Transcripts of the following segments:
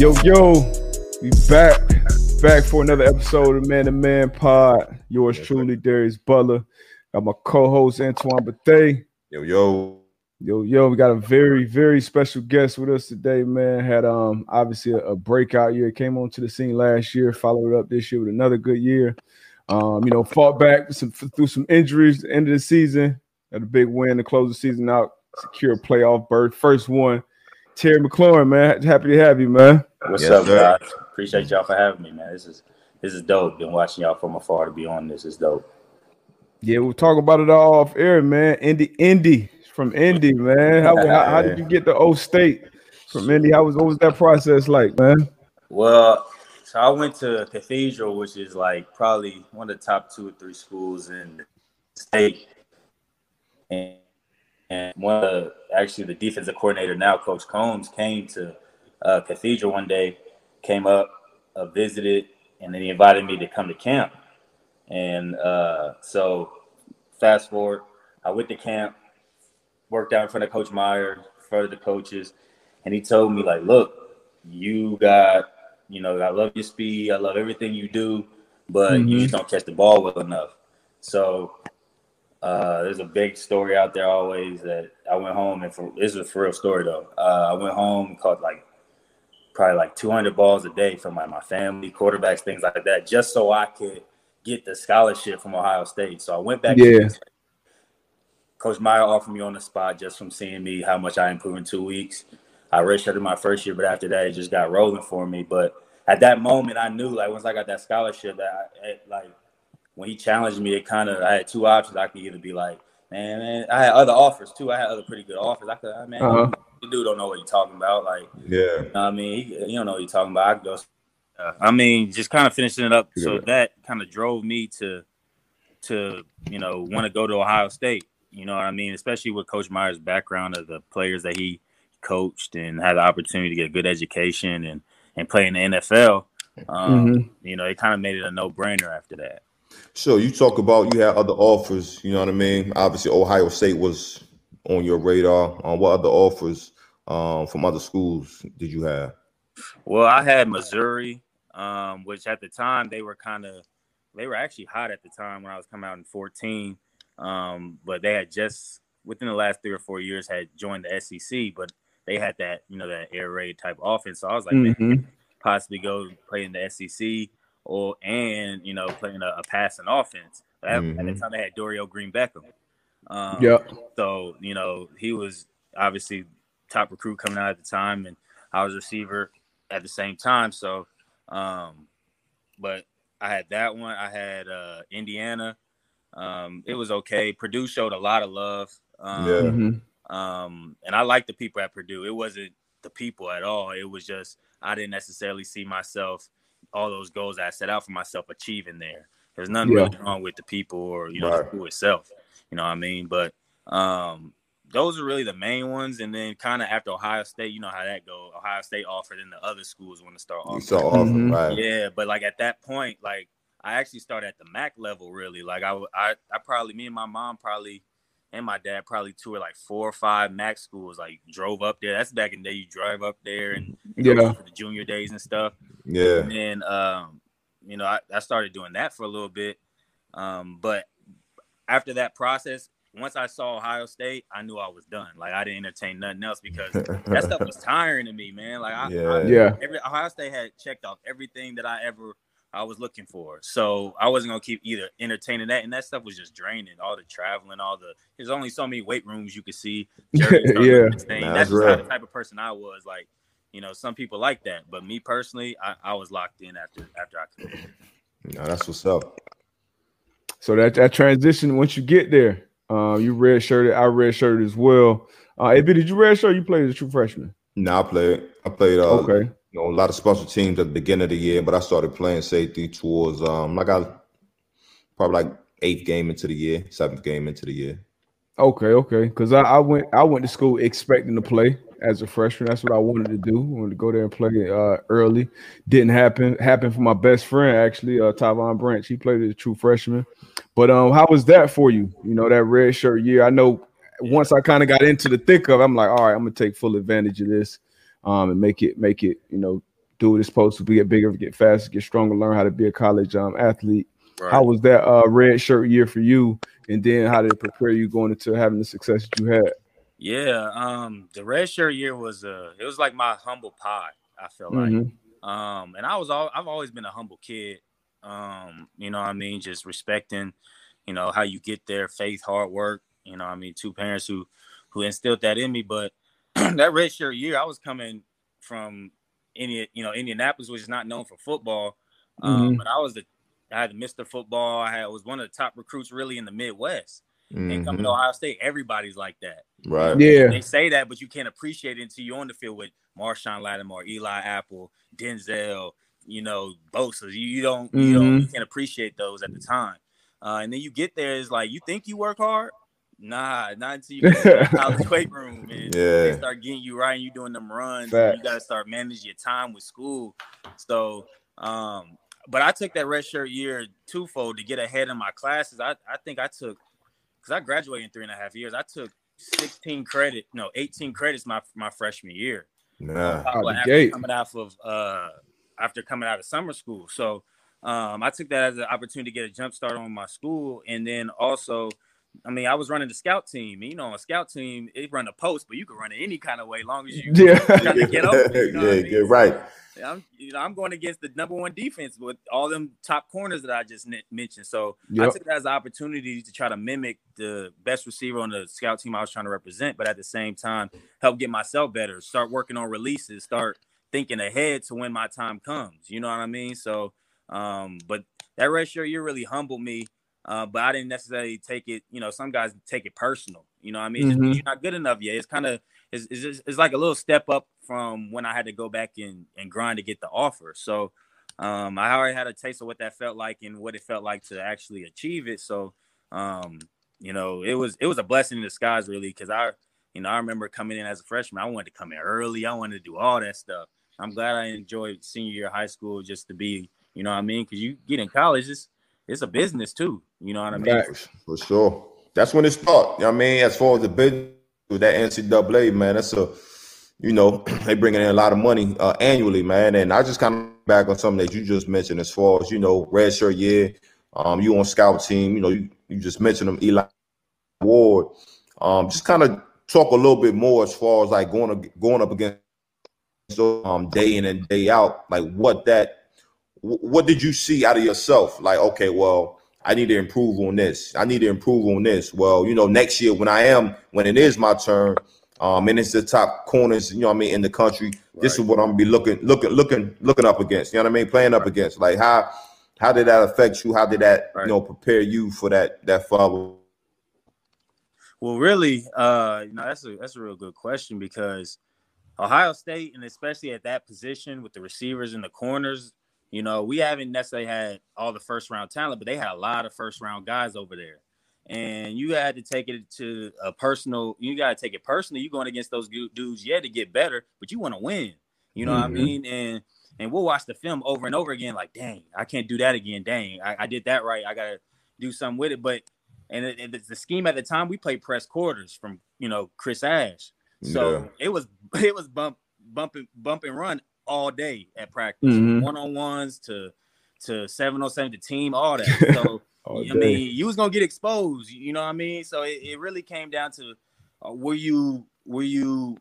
Yo, yo, we back, back for another episode of Man to Man Pod. Yours truly, Darius Butler. Got my co-host Antoine Bethea. Yo, yo. Yo, yo, we got a very, very special guest with us today, man. Had um obviously a, a breakout year, came onto the scene last year, followed up this year with another good year. Um, you know, fought back some, through some injuries the end of the season, had a big win to close the season out, secure a playoff berth. First one. Terry McLaurin, man. Happy to have you, man. What's Yes, up, sir. guys? Appreciate y'all for having me, man. This is this is dope. Been watching y'all from afar to be on this. is dope. Yeah, we'll talk about it all off air, man. Indy, Indy from Indy, man. How, how, how did you get to O State from Indy? How was what was that process like, man? Well, so I went to Cathedral, which is like probably one of the top two or three schools in the state. And, and one of the, actually the defensive coordinator now, Coach Coombs, came to uh, Cathedral one day, came up, uh, visited, and then he invited me to come to camp. And uh, so, fast forward, I went to camp, worked out in front of Coach Meyer, in front of the coaches, and he told me like, "Look, you got, you know, I love your speed, I love everything you do, but you Mhm. just don't catch the ball well enough." So uh, there's a big story out there always that I went home and for this is a for real story though. Uh, I went home and caught like probably like 200 balls a day from like my family, quarterbacks, things like that, just so I could get the scholarship from Ohio State. So I went back. Yeah. Coach Meyer offered me on the spot just from seeing me how much I improved in two weeks. I redshirted my first year, but after that, it just got rolling for me. But at that moment, I knew like once I got that scholarship, that I, it, like when he challenged me, it kind of I had two options. I could either be like, man, man, I had other offers too. I had other pretty good offers. I could, man, Uh-huh. the dude don't know what he's talking about. Like, Yeah. you know what I mean, he, you don't know what you're talking about. I could go. Uh, I mean, just kind of finishing it up. So that kind of drove me to, to you know, want to go to Ohio State. You know what I mean? Especially with Coach Meyer's background of the players that he coached and had the opportunity to get a good education and and play in the NFL. Um, Mhm. You know, it kind of made it a no brainer after that. So you talk about you had other offers, you know what I mean? Obviously Ohio State was on your radar. Um, what other offers um, from other schools did you have? Well, I had Missouri, um, which at the time they were kind of they were actually hot at the time when I was coming out in 14. Um, but they had just within the last three or four years had joined the SEC, but they had that you know that air raid type offense. So I was like, man, Mhm. possibly go play in the SEC or and you know playing a, a passing offense. At, at the Mhm. time they had Dorial Green Beckham. Um, Yep. So you know he was obviously top recruit coming out at the time, and I was receiver at the same time. So, um, but I had that one. I had uh, Indiana. Um, it was okay. Purdue showed a lot of love. Um, Yeah. Mhm. um, and I like the people at Purdue. It wasn't the people at all. It was just I didn't necessarily see myself all those goals I set out for myself achieving there. There's nothing Yeah. really wrong with the people or you know Right. the school itself. You know what I mean? But um, those are really the main ones. And then kind of after Ohio State, you know how that goes. Ohio State offered, and the other schools want to start You offering. saw offer, Mhm. right? Yeah, but like at that point, like I actually started at the MAC level. Really, like I, I, I probably me and my mom probably and my dad probably toured like four or five MAC schools. Like drove up there. That's back in the day. You drive up there and Yeah. for the junior days and stuff. Yeah. And then, um, you know, I, I started doing that for a little bit. Um, but after that process, once I saw Ohio State, I knew I was done. Like I didn't entertain nothing else because that stuff was tiring to me, man. Like I, Yeah. I Yeah. every Ohio State had checked off everything that I ever I was looking for. So I wasn't gonna keep either entertaining that, and that stuff was just draining. All the traveling, all the there's only so many weight rooms you could see. Yeah. Nah, that's that's just how the type of person I was. Like, you know, some people like that, but me personally, I, I was locked in after after I could. No, that's what's up. So that that transition once you get there, uh, you red shirted. I red shirted as well. Uh, AB, did you red shirt? You played as a true freshman. No, I played. I played. Uh, Okay. You know, a lot of special teams at the beginning of the year, but I started playing safety towards um, like I probably like eighth game into the year, seventh game into the year. Okay, okay. Because I, I went I went to school expecting to play as a freshman. That's what I wanted to do. I wanted to go there and play uh, early. Didn't happen. Happened for my best friend actually, uh, Tyvon Branch. He played as a true freshman. But um, how was that for you? You know that red shirt year. I know once I kind of got into the thick of, it, I'm like, all right, I'm gonna take full advantage of this, um, and make it make it you know do what it's supposed to be, get bigger, get faster, get stronger, learn how to be a college um, athlete. Right. How was that uh, red shirt year for you? And then how did it prepare you going into having the success that you had? Yeah, um, the red shirt year was uh it was like my humble pie, I feel like. Mhm. Um, and I was all I've always been a humble kid. Um, you know what I mean, just respecting, you know, how you get there, faith, hard work, you know I mean, two parents who who instilled that in me. But that red shirt year, I was coming from Indi- you know, Indianapolis, which is not known for football. Um, Mhm. but I was the I had Mr. Football. I had was one of the top recruits really in the Midwest. And coming to Ohio State, everybody's like that. Right. Yeah. They say that, but you can't appreciate it until you're on the field with Marshon Lattimore, Eli Apple, Denzel, you know, Bosa. You, you don't, you don't, you can't appreciate those at the time. Uh, and then you get there, it's like you think you work hard. Nah, not until you get to the college weight room and they start getting you right and you doing them runs. you got to start managing your time with school. So, um, but I took that red shirt year twofold to get ahead in my classes. I, I think I took because I graduated in three and a half years. I took 16 credit, no, 18 credits my my freshman year. Nah. Out the after gate. coming off of uh after coming out of summer school. So um I took that as an opportunity to get a jump start on my school and then also I mean, I was running the scout team. You know, a scout team, it run a post, but you can run it any kind of way, long as you Yeah. trying to get over. it, You know yeah, I mean? get right. I'm, you know, I'm going against the number one defense with all them top corners that I just ne- mentioned. So I took that as an opportunity to try to mimic the best receiver on the scout team I was trying to represent, but at the same time, help get myself better, start working on releases, start thinking ahead to when my time comes. You know what I mean? So, um, but that red shirt year really humbled me. Uh, but I didn't necessarily take it. You know, some guys take it personal. You know, what I mean, It's just you're not good enough yet. It's kind of it's, it's, just, it's like a little step up from when I had to go back and, and grind to get the offer. So um, I already had a taste of what that felt like and what it felt like to actually achieve it. So um, you know, it was it was a blessing in disguise, really, because I you know I remember coming in as a freshman. I wanted to come in early. I wanted to do all that stuff. I'm glad I enjoyed senior year of high school just to be, you know what I mean? Because you get in college, it's it's a business too. You know what I mean? Facts. For sure. That's when it starts. I mean? As far as the business with that NCAA, man, that's a you know, they bringing in a lot of money uh, annually, man. And I just kind of back on something that you just mentioned as far as, you know, red shirt year, um, you on scout team, you know, you, you just mentioned them, Eli Ward. Um, just kind of talk a little bit more as far as like going going up against um day in and day out, like what that what did you see out of yourself? Like, okay, well, I need to improve on this. I need to improve on this. Well, you know, next year when I am when it is my turn, um, and it's the top corners, you know what I mean, in the country. This is what I'm gonna be looking, looking, looking, looking up against. You know what I mean? Playing up against. Like how how did that affect you? How did that, Right. you know, prepare you for that that follow? Well, really, uh, you know, that's a that's a real good question because Ohio State, and especially at that position with the receivers and the corners, you know, we haven't necessarily had all the first round talent, but they had a lot of first round guys over there. And you had to take it to a personal. You got to take it personally. You're going against those du- dudes, yeah, to get better, but you want to win. You know what I Mhm. mean? And and we'll watch the film over and over again. Like, dang, I can't do that again. Dang, I, I did that right. I gotta do something with it. But and it, it- the scheme at the time we played press quarters from you know Chris Ash. So Yeah. it was it was bump bump and bump and run all day at practice, Mhm. one on ones to to seven on seven to team, all that. So All I mean, you was gonna get exposed. You know what I mean? So it, it really came down to uh, were you were you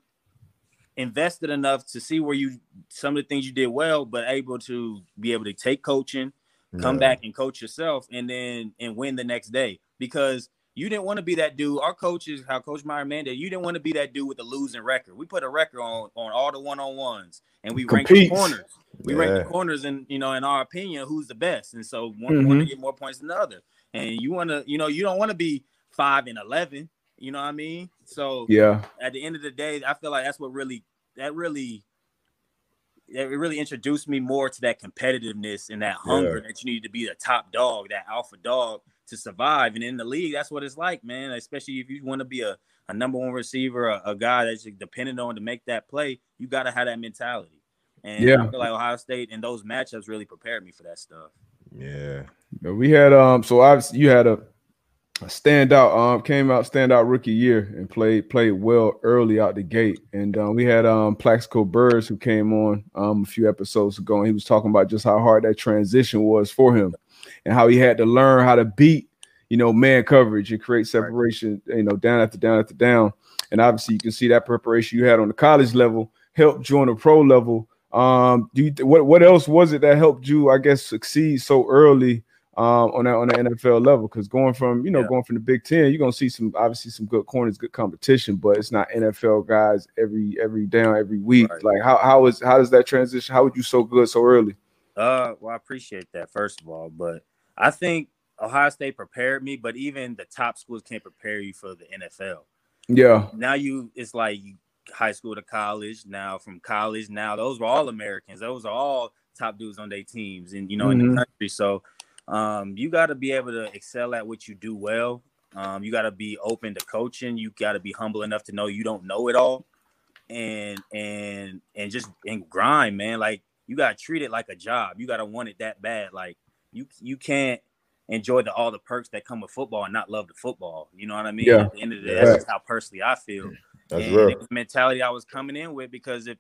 invested enough to see where you some of the things you did well, but able to be able to take coaching, come Yeah. back and coach yourself, and then and win the next day because. You didn't want to be that dude. Our coaches, how Coach Meyer mandated, you didn't want to be that dude with a losing record. We put a record on on all the one on ones, and we ranked the corners. We rank Yeah. the corners, and you know, in our opinion, who's the best. And so one want to mm-hmm. get more points than the other. And you want to, you know, you don't want to be five and eleven. You know what I mean? So yeah. at the end of the day, I feel like that's what really that really that really introduced me more to that competitiveness and that hunger that you need to be the top dog, that alpha dog to survive. And in the league, that's what it's like, man. Especially if you want to be a, a number one receiver, a, a guy that's dependent on to make that play, you got to have that mentality. And Yeah. I feel like Ohio State and those matchups really prepared me for that stuff. Yeah. We had um so obviously you had a a standout um came out standout rookie year and played played well early out the gate and um, we had um Plaxico Burress who came on um a few episodes ago and he was talking about just how hard that transition was for him and how he had to learn how to beat you know man coverage and create separation you know down after down after down and obviously you can see that preparation you had on the college level helped you on the pro level um do you what what else was it that helped you I guess succeed so early um, on that on the NFL level. Because going from you know yeah. going from the Big Ten, you're gonna see some obviously some good corners, good competition, but it's not NFL guys every every down every week. Right. Like how how is how does that transition? How would you so good so early? Uh, well, I appreciate that first of all, but I think Ohio State prepared me, but even the top schools can't prepare you for the NFL. Yeah. Now you, it's like high school to college. Now from college, now those were all Americans. Those are all top dudes on their teams, and you know mm-hmm. in the mm-hmm. country. So um, you got to be able to excel at what you do well. Um, you got to be open to coaching. You got to be humble enough to know you don't know it all, and and and just and grind, man. Like you got to treat it like a job. You got to want it that bad. Like you you can't enjoy the all the perks that come with football and not love the football. You know what I mean? Yeah. At the end of the day, that's just how personally I feel. That's and real. mentality I was coming in with because if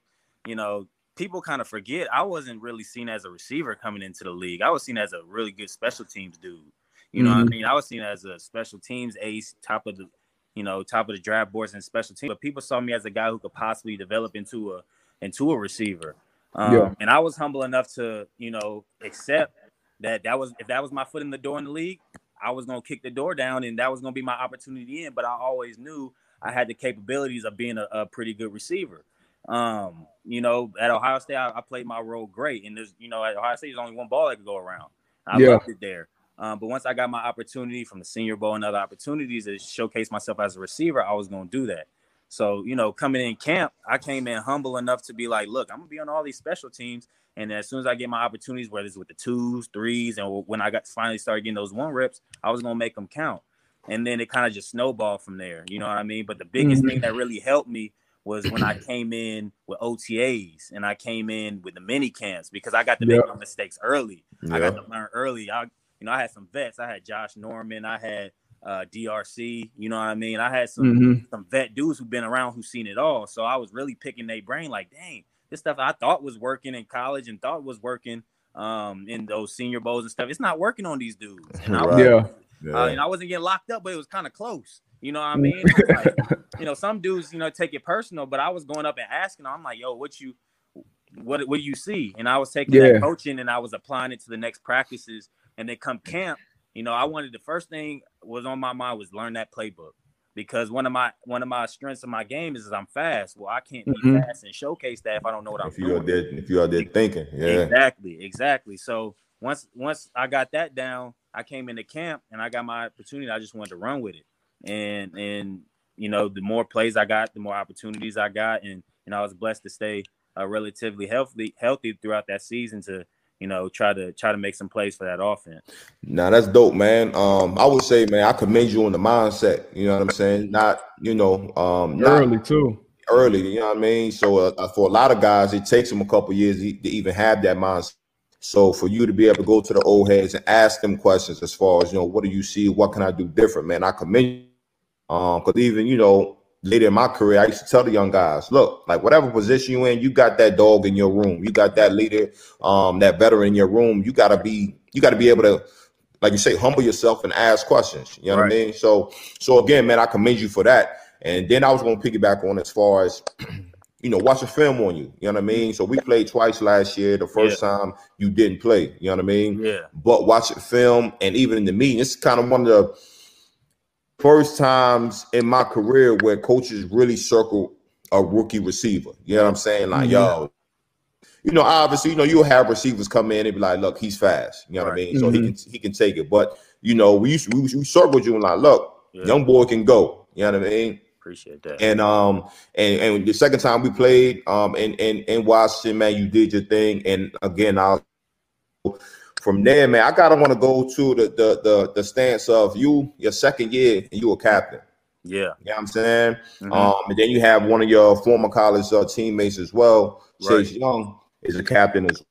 you know people kind of forget I wasn't really seen as a receiver coming into the league. I was seen as a really good special teams dude. You know mm-hmm. what I mean? I was seen as a special teams ace, top of the, you know, top of the draft boards and special teams. But people saw me as a guy who could possibly develop into a into a receiver. Um, yeah. And I was humble enough to, you know, accept that that was if that was my foot in the door in the league, I was gonna kick the door down and that was gonna be my opportunity in. But I always knew I had the capabilities of being a, a pretty good receiver. Um, you know, at Ohio State, I, I, played my role great, and there's, you know, at Ohio State, there's only one ball that could go around. I yeah. loved it there. Um, but once I got my opportunity from the Senior Bowl and other opportunities to showcase myself as a receiver, I was going to do that. So, you know, coming in camp, I came in humble enough to be like, look, I'm gonna be on all these special teams, and as soon as I get my opportunities, whether it's with the twos, threes, and when I got finally started getting those one reps, I was gonna make them count. And then it kind of just snowballed from there. You know what I mean? But the biggest mm-hmm. thing that really helped me was when I came in with OTAs and I came in with the mini camps because I got to make my mistakes early. I got to learn early. I, you know, I had some vets. I had Josh Norman. I had uh, DRC. You know what I mean? I had some mm-hmm. some vet dudes who've been around who've seen it all. So I was really picking their brain. Like, dang, this stuff I thought was working in college and thought was working um, in those senior bowls and stuff. It's not working on these dudes. And I was, yeah. yeah. Uh, and I wasn't getting locked up, but it was kind of close. You know what I mm. mean? like, you know, some dudes, you know, take it personal, but I was going up and asking I'm like, yo, what you what what do you see? And I was taking yeah. that coaching and I was applying it to the next practices. And they come camp, you know, I wanted the first thing was on my mind was learn that playbook. Because one of my one of my strengths of my game is, is I'm fast. Well, I can't be mm-hmm. fast and showcase that if I don't know what if I'm you're doing. There, if you're there thinking, yeah, exactly, exactly. So once once I got that down, I came into camp and I got my opportunity. I just wanted to run with it and and you know the more plays I got, the more opportunities I got, and know I was blessed to stay uh, relatively healthy healthy throughout that season to you know try to try to make some plays for that offense. Now that's dope, man. Um, I would say, man, I commend you on the mindset. You know what I'm saying? Not you know, um, early too. Early, you know what I mean. So uh, for a lot of guys, it takes them a couple years to even have that mindset. So for you to be able to go to the old heads and ask them questions as far as you know, what do you see? What can I do different, man? I commend you um, because even you know, later in my career, I used to tell the young guys, look, like whatever position you in, you got that dog in your room, you got that leader, um, that veteran in your room. You gotta be, you gotta be able to, like you say, humble yourself and ask questions. You know right. what I mean? So, so again, man, I commend you for that. And then I was gonna piggyback on as far as you know, watch a film on you. You know what I mean? So we played twice last year. The first yeah. time you didn't play. You know what I mean? Yeah. But watch it film, and even in the meeting, it's kind of one of the first times in my career where coaches really circle a rookie receiver. You know what I'm saying? Like, mm-hmm. yo, you know, obviously, you know, you'll have receivers come in and be like, look, he's fast. You know right. what I mean? Mm-hmm. So he mm-hmm. can he can take it. But you know, we used we, we circled you and like, look, yeah. young boy can go. You know what I mean? Appreciate that. And um and and the second time we played um in in in Washington, man, you did your thing. And again, I'll from there, man, I gotta want to go to the, the the the stance of you, your second year, and you a captain. Yeah, you know what I'm saying. Mm-hmm. Um, and then you have one of your former college uh, teammates as well, right. Chase Young, is a captain as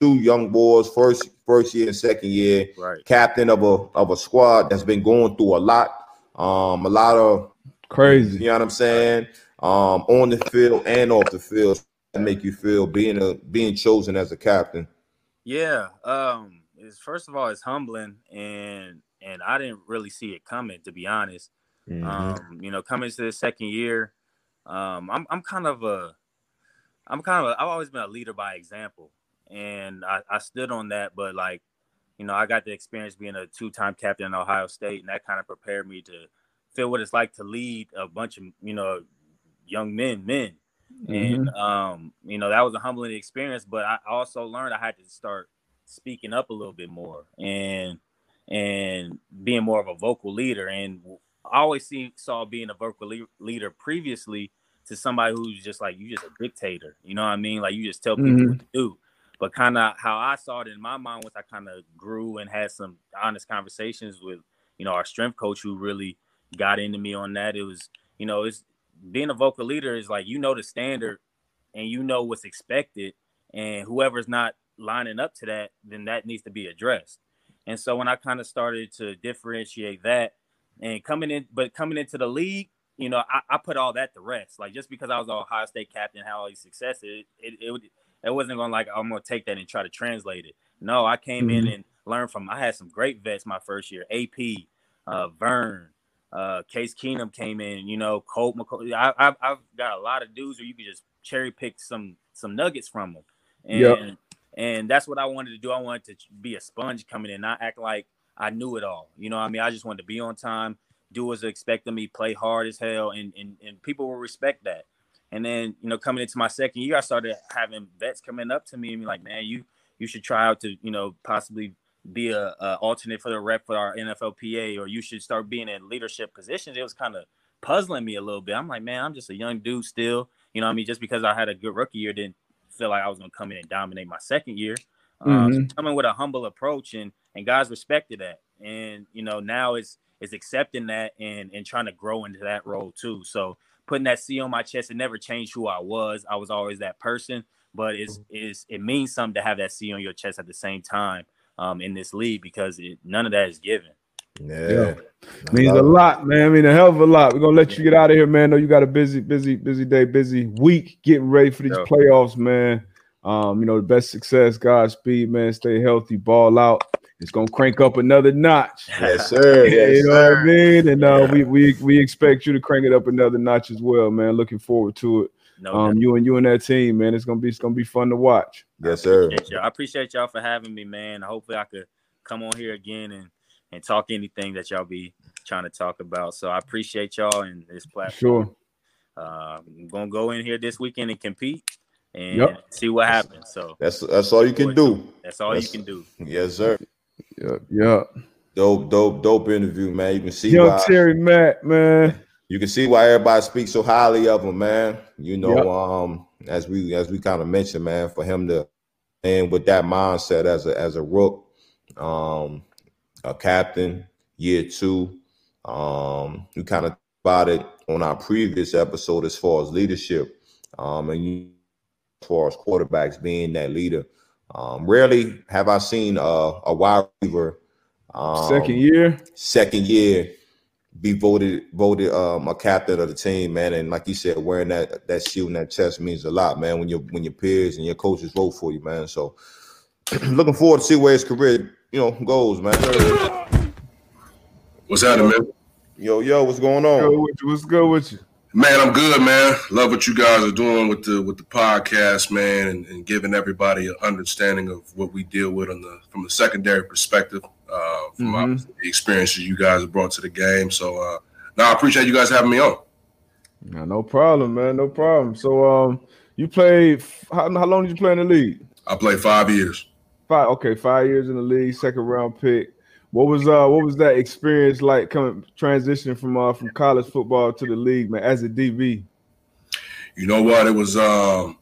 two young boys, first first year and second year, Right. captain of a of a squad that's been going through a lot, um, a lot of Crazy. you know what I'm saying, um, on the field and off the field. That make you feel being a being chosen as a captain. Yeah. Um. It's first of all, it's humbling, and and I didn't really see it coming, to be honest. Mhm. Um. You know, coming to the second year, um, I'm I'm kind of a, I'm kind of I've always been a leader by example, and I, I stood on that. But like, you know, I got the experience being a two-time captain in Ohio State, and that kind of prepared me to feel what it's like to lead a bunch of you know young men, men. And um, you know that was a humbling experience. But I also learned I had to start speaking up a little bit more and and being more of a vocal leader. And I always see saw being a vocal le- leader previously to somebody who's just like you, just a dictator. You know what I mean? Like you just tell people Mhm. what to do. But kind of how I saw it in my mind once I kind of grew and had some honest conversations with you know our strength coach who really got into me on that. It was you know it's being a vocal leader is like you know the standard and you know what's expected and whoever's not lining up to that then that needs to be addressed. And so when i kind of started to differentiate that and coming in but coming into the league you know i, I put all that to rest. Like just because i was ohio state captain had all these success it it, it, would- it wasn't going like i'm going to take that and try to translate it. No i came in and learned from i had some great vets my first year ap uh vern uh, Case Keenum came in, you know, Colt McCoy. I, I've, I've got a lot of dudes where you can just cherry pick some some nuggets from them, and Yep. and that's what I wanted to do. I wanted to be a sponge coming in, not act like I knew it all. You know, I mean, I just wanted to be on time, do what's expected of me, play hard as hell, and and and people will respect that. And then you know, coming into my second year, I started having vets coming up to me and be like, "Man, you you should try out to you know possibly be a, a alternate for the rep for our NFLPA, or you should start being in leadership positions." It was kind of puzzling me a little bit. I'm like, man, I'm just a young dude still. You know, what I mean, just because I had a good rookie year, didn't feel like I was going to come in and dominate my second year. Um, so coming with a humble approach, and and guys respected that, and you know now it's it's accepting that and and trying to grow into that role too. So putting that C on my chest, it never changed who I was. I was always that person, but it's is it means something to have that C on your chest at the same time um, in this league because it, none of that is given. Yeah, Means a lot, man. I mean, a hell of a lot. We're gonna let you get out of here, man. Know you got a busy, busy, busy day, busy week getting ready for these Yeah. playoffs, man. Um, you know, the best success, Godspeed, man. Stay healthy, ball out. It's gonna crank up another notch. Yes, sir. Yes, you know what I sir. mean? And uh, Yeah. we we we expect you to crank it up another notch as well, man. Looking forward to it. No, Um, you and you and that team, man. It's gonna be it's gonna be fun to watch. Yes, sir. appreciate y'all. I appreciate y'all for having me, man. Hopefully, I could come on here again and and talk anything that y'all be trying to talk about. So I appreciate y'all and this platform. Sure. Uh, I'm gonna go in here this weekend and compete and Yep. see what happens. So That's that's all you can do. that's all That's- you can do. Yes, sir. Yeah, yeah. Dope, dope, dope interview, man. You can see Young why Terry Matt, man. You can see why everybody speaks so highly of him, man. You know, Yep. um, as we as we kind of mentioned, man, for him to and with that mindset as a as a rook, um, a captain, year two. Um, we kind of about it on our previous episode as far as leadership. Um, and you as far as quarterbacks being that leader. Um, rarely have I seen a, a wide receiver um, Second year. second year be voted voted um a captain of the team, man. And like you said, wearing that that shield and that chest means a lot, man. When your when your peers and your coaches vote for you, man. So looking forward to see where his career, you know, goes, man. What's happening, man? Yo, yo, what's going on? with. What's good with you? Man, I'm good, man. Love what you guys are doing with the with the podcast, man, and, and giving everybody an understanding of what we deal with on the from the secondary perspective, uh, from Mhm. obviously the experiences you guys have brought to the game. So, uh, now I appreciate you guys having me on. No, no problem, man. No problem. So, um, you played. How, how long did you play in the league? I played five years. Five. Okay, five years in the league, second round pick. What was uh what was that experience like coming transitioning from uh from college football to the league, man, as a DB? You know what? It was um,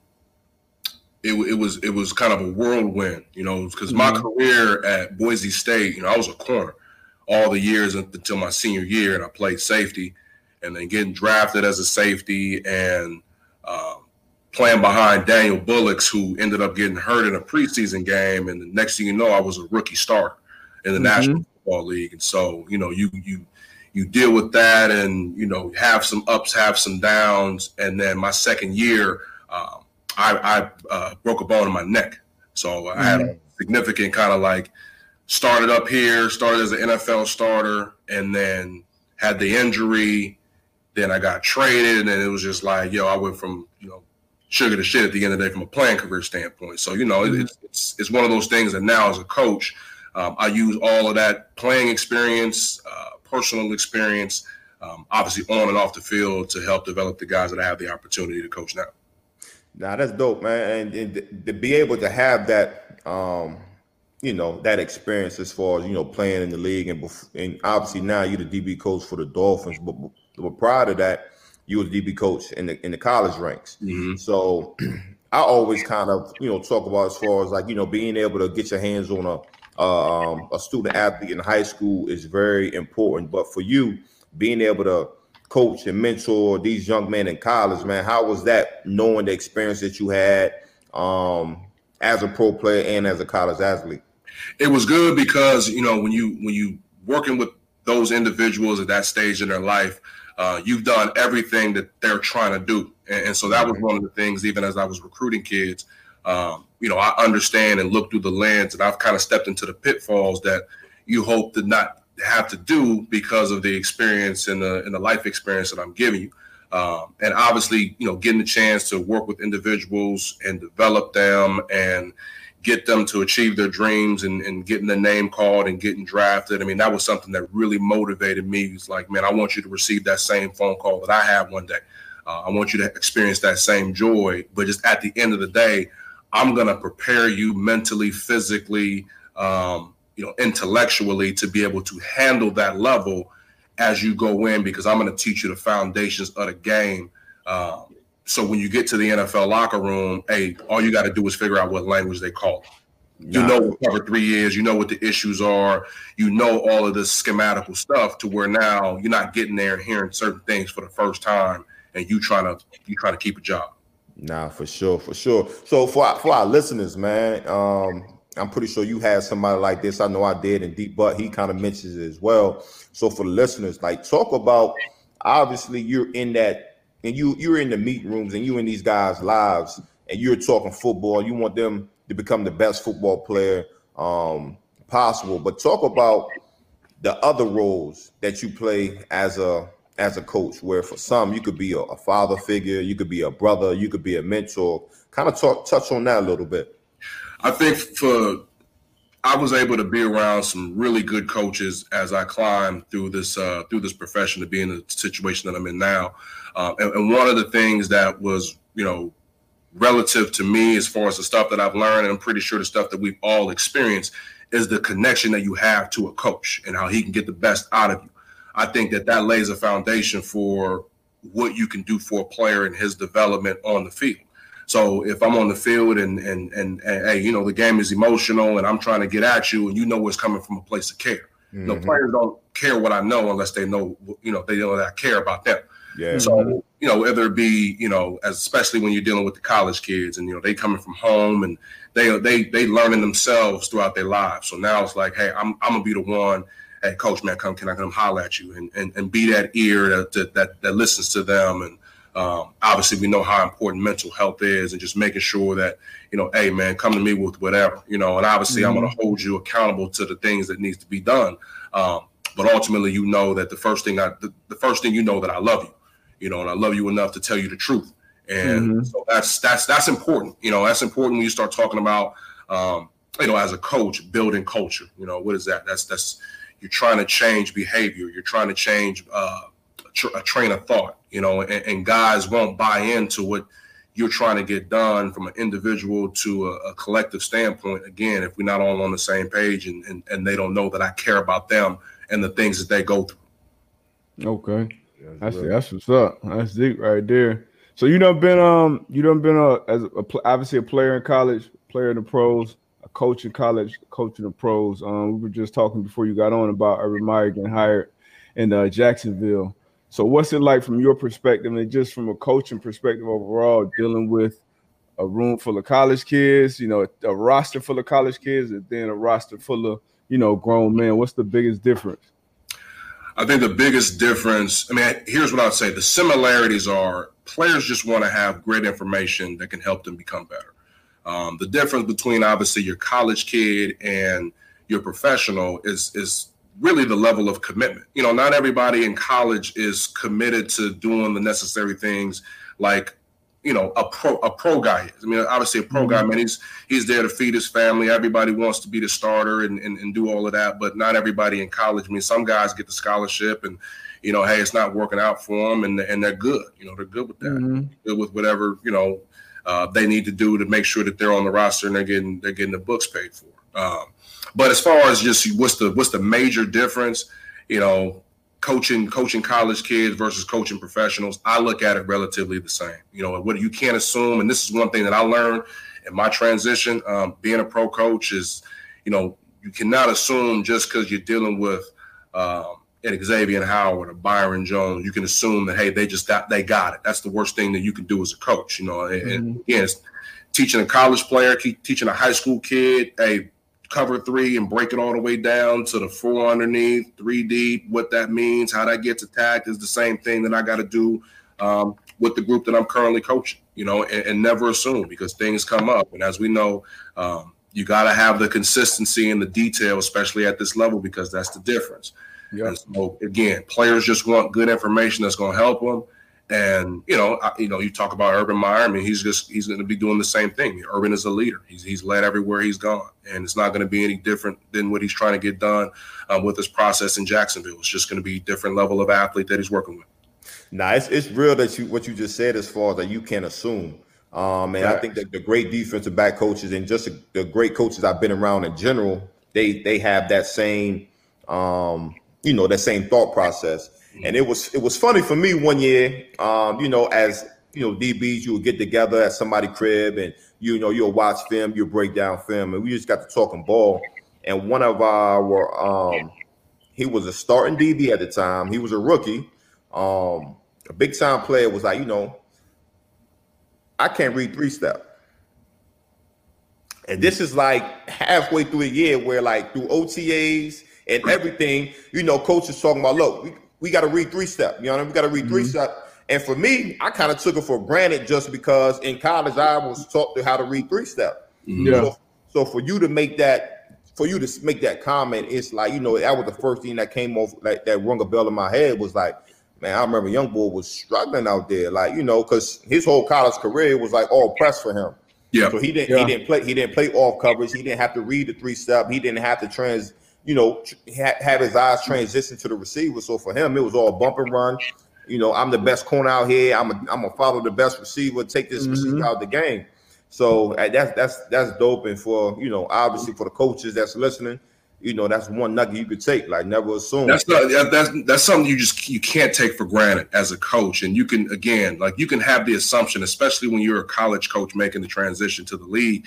it, it was it was kind of a whirlwind, you know, because my Mhm. career at Boise State, you know, I was a corner all the years until my senior year, and I played safety, and then getting drafted as a safety, and um, playing behind Daniel Bullocks, who ended up getting hurt in a preseason game, and the next thing you know, I was a rookie starter in the mm-hmm. National Football League, and so you know you you you deal with that, and you know have some ups, have some downs, and then my second year, um, I, I uh, broke a bone in my neck, so mm-hmm. I had a mm. significant kind of like started up here, started as an NFL starter, and then had the injury. Then I got traded, and then it was just like, yo, I went from you know sugar to shit at the end of the day from a playing career standpoint. So you know, mm-hmm. it's, it's, it's one of those things that now as a coach, um, I use all of that playing experience, uh, personal experience, um, obviously on and off the field to help develop the guys that I have the opportunity to coach now. Now that's dope, man, and, and to be able to have that, um, you know, that experience as far as you know playing in the league, and, and obviously now you're the DB coach for the Dolphins, but, but prior to that you was DB coach in the in the college ranks. Mm-hmm. So I always kind of you know talk about as far as like you know being able to get your hands on a uh, um, a student athlete in high school is very important. But for you, being able to coach and mentor these young men in college, man, how was that knowing the experience that you had um, as a pro player and as a college athlete? It was good because you know when you when you working with those individuals at that stage in their life uh, you've done everything that they're trying to do. And, and, so that was one of the things, even as I was recruiting kids, um, you know, I understand and look through the lens and I've kind of stepped into the pitfalls that you hope to not have to do because of the experience and the, and the life experience that I'm giving you. Um, and obviously, you know, getting the chance to work with individuals and develop them and get them to achieve their dreams and, and getting the name called and getting drafted. I mean, that was something that really motivated me. It's like, man, I want you to receive that same phone call that I have one day. Uh, I want you to experience that same joy. But just at the end of the day, I'm going to prepare you mentally, physically, um, you know, intellectually to be able to handle that level as you go in because I'm going to teach you the foundations of the game. Um, so when you get to the NFL locker room, hey, all you got to do is figure out what language they call. You know what cover three is. You know what the issues are. You know all of this schematical stuff to where now you're not getting there and hearing certain things for the first time, and you trying to you trying to keep a job. Nah, for sure, for sure. So for our, for our listeners, man, um, I'm pretty sure you had somebody like this. I know I did, and Deep Butt he kind of mentions it as well. So for the listeners, like talk about obviously you're in that and you you're in the meet rooms and you in these guys' lives and you're talking football, you want them to become the best football player um, possible. But talk about the other roles that you play as a as a coach, where for some you could be a, a father figure, you could be a brother, you could be a mentor. Kind of talk touch on that a little bit. I think for I was able to be around some really good coaches as I climbed through this uh, through this profession to be in the situation that I'm in now. Um, and, and, one of the things that was, you know, relative to me as far as the stuff that I've learned, and I'm pretty sure the stuff that we've all experienced, is the connection that you have to a coach and how he can get the best out of you. I think that that lays a foundation for what you can do for a player in his development on the field. So if I'm on the field and and and, and hey, you know, the game is emotional and I'm trying to get at you and you know what's coming from a place of care. Mm-hmm. No players don't care what I know unless they know, you know, they know that I care about them. Yeah. So you know, whether it be you know, as especially when you're dealing with the college kids, and you know, they coming from home and they they they learning themselves throughout their lives. So now it's like, hey, I'm I'm gonna be the one. Hey, coach, man, come can I come holler at you and and, and be that ear that, that that listens to them and. Um, obviously, we know how important mental health is, and just making sure that you know, hey man, come to me with whatever you know. And obviously, mm-hmm. I'm going to hold you accountable to the things that needs to be done. Um, but ultimately, you know that the first thing I, the, the, first thing you know that I love you you know, and I love you enough to tell you the truth. And mm-hmm. so that's that's that's important. You know, that's important when you start talking about um, you know, as a coach, building culture. You know, what is that? That's that's you're trying to change behavior. You're trying to change uh, tr- a train of thought. You know, and, and, guys won't buy into what you're trying to get done from an individual to a, a collective standpoint. Again, if we're not all on the same page and, and and they don't know that I care about them and the things that they go through. Okay. That's that's, that's what's up. That's deep right there. So you done been um you done been a as a, obviously a player in college, player in the pros, a coach in college, coach in the pros. Um, we were just talking before you got on about Urban Meyer getting hired in uh, Jacksonville. So what's it like from your perspective and just from a coaching perspective overall, dealing with a room full of college kids, you know, a, roster full of college kids, and then a roster full of, you know, grown men? What's the biggest difference? I think the biggest difference, I mean, here's what I'd say the similarities are players just want to have great information that can help them become better. Um, the difference between obviously your college kid and your professional is is really the level of commitment. You know, not everybody in college is committed to doing the necessary things like you know a pro a pro guy is. I mean, obviously a pro mm-hmm. guy, man, he's he's there to feed his family. Everybody wants to be the starter and, and, and do all of that, but not everybody in college. I mean, some guys get the scholarship and you know, hey, it's not working out for them, and and they're good. You know, they're good with that. Mm-hmm. Good with whatever you know uh, they need to do to make sure that they're on the roster and they're getting they're getting the books paid for. Um, but as far as just what's the what's the major difference, you know, coaching coaching college kids versus coaching professionals, I look at it relatively the same. You know, what you can't assume, and this is one thing that I learned in my transition, um, being a pro coach is, you know, you cannot assume just because you're dealing with um, an Xavien Howard or Byron Jones, you can assume that hey, they just got they got it. That's the worst thing that you can do as a coach, you know. And, mm-hmm. and again, teaching a college player, teaching a high school kid, hey, cover three and break it all the way down to the four underneath, three deep, what that means, how that gets attacked is the same thing that I got to do um, with the group that I'm currently coaching, you know, and, and, never assume because things come up. And as we know, um, you got to have the consistency and the detail, especially at this level, because that's the difference. Yeah. And so again, players just want good information that's going to help them. And you know, I, you know, you talk about Urban Meyer. I mean, he's just he's going to be doing the same thing. Urban is a leader. He's he's led everywhere he's gone, and it's not going to be any different than what he's trying to get done um, with his process in Jacksonville. It's just going to be different level of athlete that he's working with. Now, it's, it's real that you what you just said as far as that you can assume. Um, and right. I think that the great defensive back coaches and just the great coaches I've been around in general, they they have that same um, you know, that same thought process. And it was it was funny for me one year, um, you know, as you know, DBs, you would get together at somebody crib and you know, you'll watch film, you'll break down film, and we just got to talking ball. And one of our um he was a starting DB at the time, he was a rookie. Um, a big time player was like, you know, I can't read three step. And this is like halfway through a year where like through OTAs and everything, you know, coach is talking about, look, we, got to read three step. You know what I mean? We got to read mm-hmm. three step. And for me, I kind of took it for granted just because in college I was taught to how to read three step. Mm-hmm. Yeah. So, so, for you to make that, for you to make that comment, it's like you know that was the first thing that came off like that rung a bell in my head was like, man, I remember young boy was struggling out there, like you know, because his whole college career was like all press for him. Yeah. So he didn't yeah. he didn't play he didn't play off coverage. He didn't have to read the three step. He didn't have to trans you know, ha- have his eyes transition to the receiver. So for him, it was all bump and run. You know, I'm the best corner out here. I'm a, I'm gonna follow the best receiver, take this mm-hmm. receiver out of the game. So uh, that's that's that's dope. And for you know, obviously for the coaches that's listening, you know, that's one nugget you could take. Like never assume. That's not, that's that's something you just you can't take for granted as a coach. And you can again, like you can have the assumption, especially when you're a college coach making the transition to the league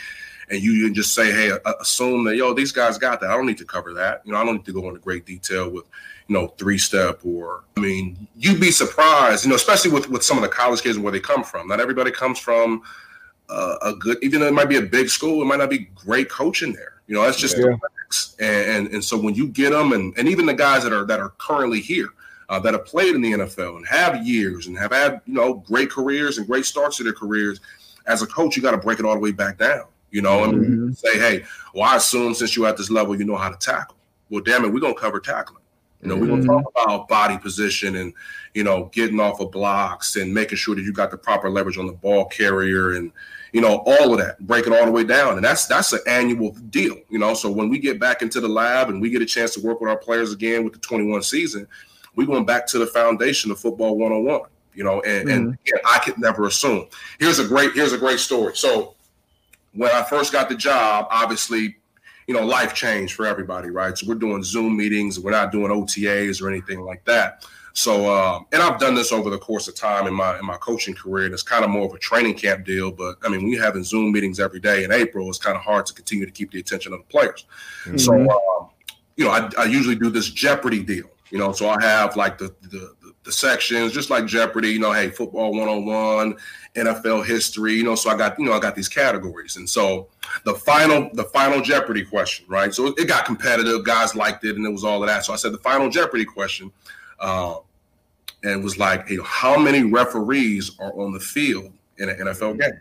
and you can just say, hey, assume that yo, these guys got that. I don't need to cover that. You know, I don't need to go into great detail with, you know, three step or I mean, you'd be surprised, you know, especially with with some of the college kids and where they come from. Not everybody comes from uh, a good, even though it might be a big school, it might not be great coaching there. You know, that's just yeah. and, and and so when you get them, and and even the guys that are that are currently here. Uh, that have played in the NFL and have years and have had you know great careers and great starts to their careers. As a coach, you got to break it all the way back down. You know, and mm-hmm. say, hey, well, I assume since you're at this level, you know how to tackle. Well, damn it, we're gonna cover tackling. You know, mm-hmm. we're gonna talk about body position and you know getting off of blocks and making sure that you got the proper leverage on the ball carrier and you know all of that, break it all the way down. And that's that's an annual deal. You know, so when we get back into the lab and we get a chance to work with our players again with the 21 season, we're going back to the foundation of football 101. You know, and, mm-hmm. and again, I could never assume. Here's a great here's a great story. So when I first got the job, obviously, you know, life changed for everybody, right? So we're doing Zoom meetings, we're not doing OTAs or anything like that. So, um, and I've done this over the course of time in my in my coaching career, and it's kind of more of a training camp deal. But I mean, when you're having Zoom meetings every day in April, it's kind of hard to continue to keep the attention of the players. Mm-hmm. So, um, you know, I, I, usually do this Jeopardy deal. You know, so I have like the, the, the the sections, just like Jeopardy. You know, hey, football 101, NFL history. You know, so I got you know I got these categories, and so the final the final Jeopardy question, right? So it got competitive. Guys liked it, and it was all of that. So I said the final Jeopardy question, uh, and was like, hey, how many referees are on the field in an NFL game?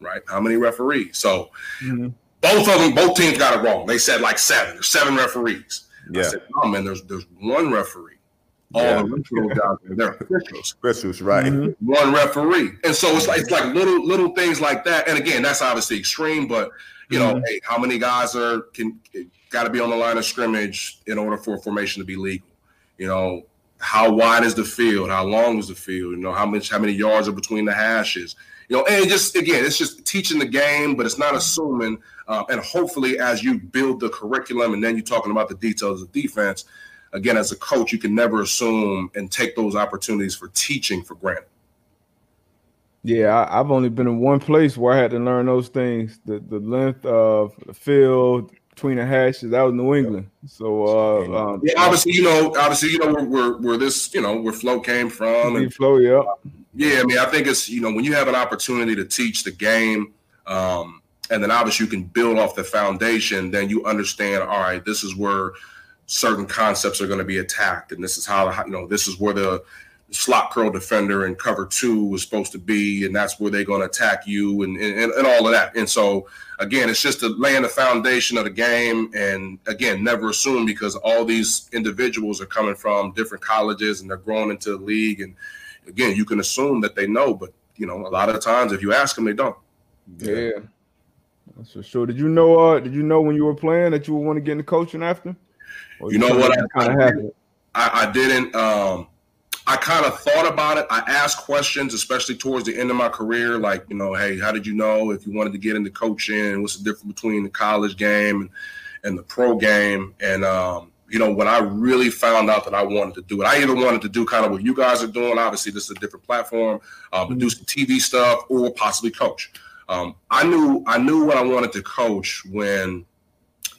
Right? How many referees? So. Mm-hmm both of them, both teams got it wrong. They said like seven. There's seven referees. Yeah. I said, no, man, there's there's one referee. All yeah. the rest of those guys, they're officials. Officials, right? Mm-hmm. One referee, and so it's like it's like little little things like that. And again, that's obviously extreme, but you know, mm-hmm. hey, how many guys are can got to be on the line of scrimmage in order for formation to be legal? You know, how wide is the field? How long is the field? You know, how much how many yards are between the hashes? You know, and just again, it's just teaching the game, but it's not assuming um, and hopefully, as you build the curriculum and then you're talking about the details of defense, again, as a coach, you can never assume and take those opportunities for teaching for granted. Yeah, I, have only been in one place where I had to learn those things. The the length of the field between the hashes. That was New England. So uh, um, yeah, obviously, you know, obviously, you know, where, where, where this, you know, where Flo came from. And, Flo, yeah. Yeah, I mean, I think it's you know when you have an opportunity to teach the game, um, and then obviously you can build off the foundation then you understand all right this is where certain concepts are going to be attacked and this is how you know this is where the slot curl defender and cover two was supposed to be and that's where they're going to attack you and, and, and all of that and so again it's just to laying the foundation of the game and again never assume because all these individuals are coming from different colleges and they're growing into the league and again you can assume that they know but you know a lot of times if you ask them they don't yeah. That's for sure. Did you know? Uh, did you know when you were playing that you would want to get into coaching after? Or you know what? I, kind of happened. I, I didn't. Um, I kind of thought about it. I asked questions, especially towards the end of my career, like you know, hey, how did you know if you wanted to get into coaching? What's the difference between the college game and, and the pro game? And um, you know, when I really found out that I wanted to do it, I either wanted to do kind of what you guys are doing. Obviously, this is a different platform, mm-hmm. do some TV stuff, or possibly coach. Um, I knew I knew what I wanted to coach when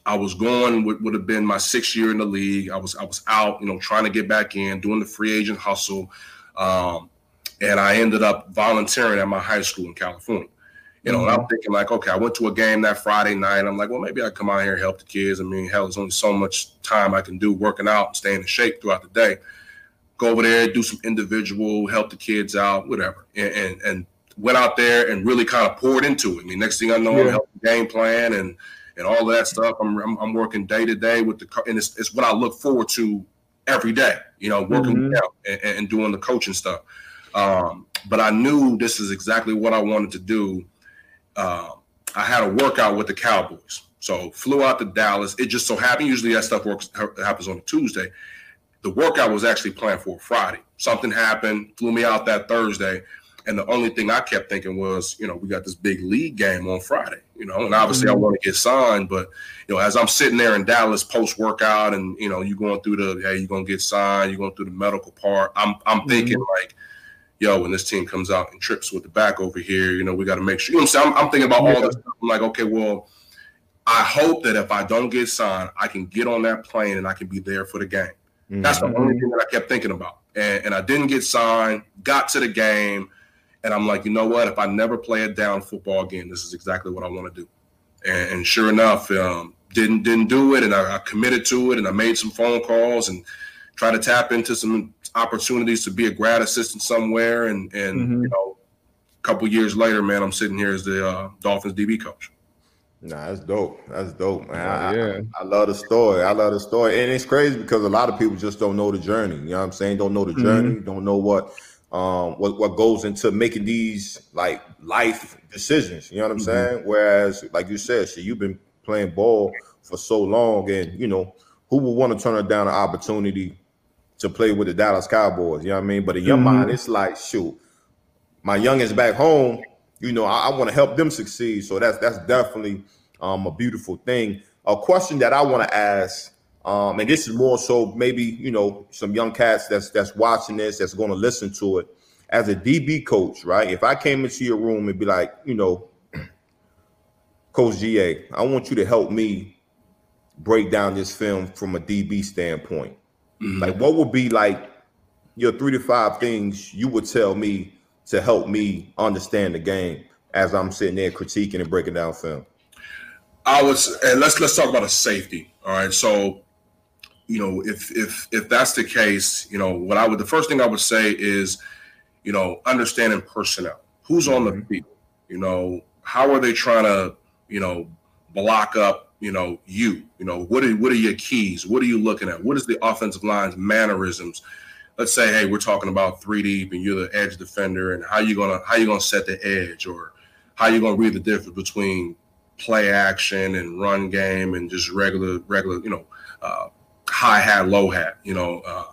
I was going would, would have been my sixth year in the league. I was I was out, you know, trying to get back in, doing the free agent hustle, um, and I ended up volunteering at my high school in California. You know, mm-hmm. and I'm thinking like, okay, I went to a game that Friday night. I'm like, well, maybe I come out here and help the kids. I mean, hell, there's only so much time I can do working out and staying in shape throughout the day. Go over there, do some individual, help the kids out, whatever, and and, and went out there and really kind of poured into it. I mean, next thing I know, yeah. I'm helping game plan and and all of that stuff. I'm, I'm, I'm working day to day with the and it's, it's what I look forward to every day. You know, working mm-hmm. out and, and, doing the coaching stuff. Um, but I knew this is exactly what I wanted to do. Uh, I had a workout with the Cowboys, so flew out to Dallas. It just so happened. Usually that stuff works happens on a Tuesday. The workout was actually planned for Friday. Something happened, flew me out that Thursday. And the only thing I kept thinking was, you know, we got this big league game on Friday, you know, and obviously mm-hmm. I want to get signed, but you know, as I'm sitting there in Dallas post workout, and you know, you going through the hey, you're gonna get signed, you're going through the medical part. I'm I'm mm-hmm. thinking like, yo, when this team comes out and trips with the back over here, you know, we got to make sure. You know, what I'm saying, I'm, I'm thinking about yeah. all this. Stuff. I'm like, okay, well, I hope that if I don't get signed, I can get on that plane and I can be there for the game. Mm-hmm. That's the only thing that I kept thinking about. And, and I didn't get signed. Got to the game and I'm like, you know what? If I never play a down football game, this is exactly what I want to do. And, and sure enough, um, didn't didn't do it, and I, I, committed to it, and I made some phone calls and tried to tap into some opportunities to be a grad assistant somewhere. And and mm-hmm. you know, a couple years later, man, I'm sitting here as the uh, Dolphins DB coach. Nah, that's dope. That's dope, man. I, yeah. I, I, love the story. I love the story. And it's crazy because a lot of people just don't know the journey. You know what I'm saying? Don't know the journey, mm-hmm. don't know what um, what what goes into making these like life decisions. You know what I'm mm-hmm. saying? Whereas, like you said, shit, you've been playing ball for so long, and you know who would want to turn down an opportunity to play with the Dallas Cowboys? You know what I mean? But in your mm-hmm. mind, it's like, shoot, my youngest back home. You know, I, I want to help them succeed. So that's that's definitely um, a beautiful thing. A question that I want to ask um, and this is more so maybe you know some young cats that's that's watching this that's going to listen to it as a DB coach, right? If I came into your room and be like, you know, Coach GA, I want you to help me break down this film from a DB standpoint. Mm-hmm. Like, what would be like your three to five things you would tell me to help me understand the game as I'm sitting there critiquing and breaking down film? I was, and let's let's talk about a safety. All right, so you know, if if if that's the case, you know, what I would the first thing I would say is, you know, understanding personnel. Who's on the mm-hmm. field? You know, how are they trying to, you know, block up, you know, you? You know, what are what are your keys? What are you looking at? What is the offensive line's mannerisms? Let's say, hey, we're talking about three deep, and you're the edge defender, and how you gonna how you gonna set the edge, or how you gonna read the difference between play action and run game and just regular regular, you know, uh, high hat, low hat. You know, uh,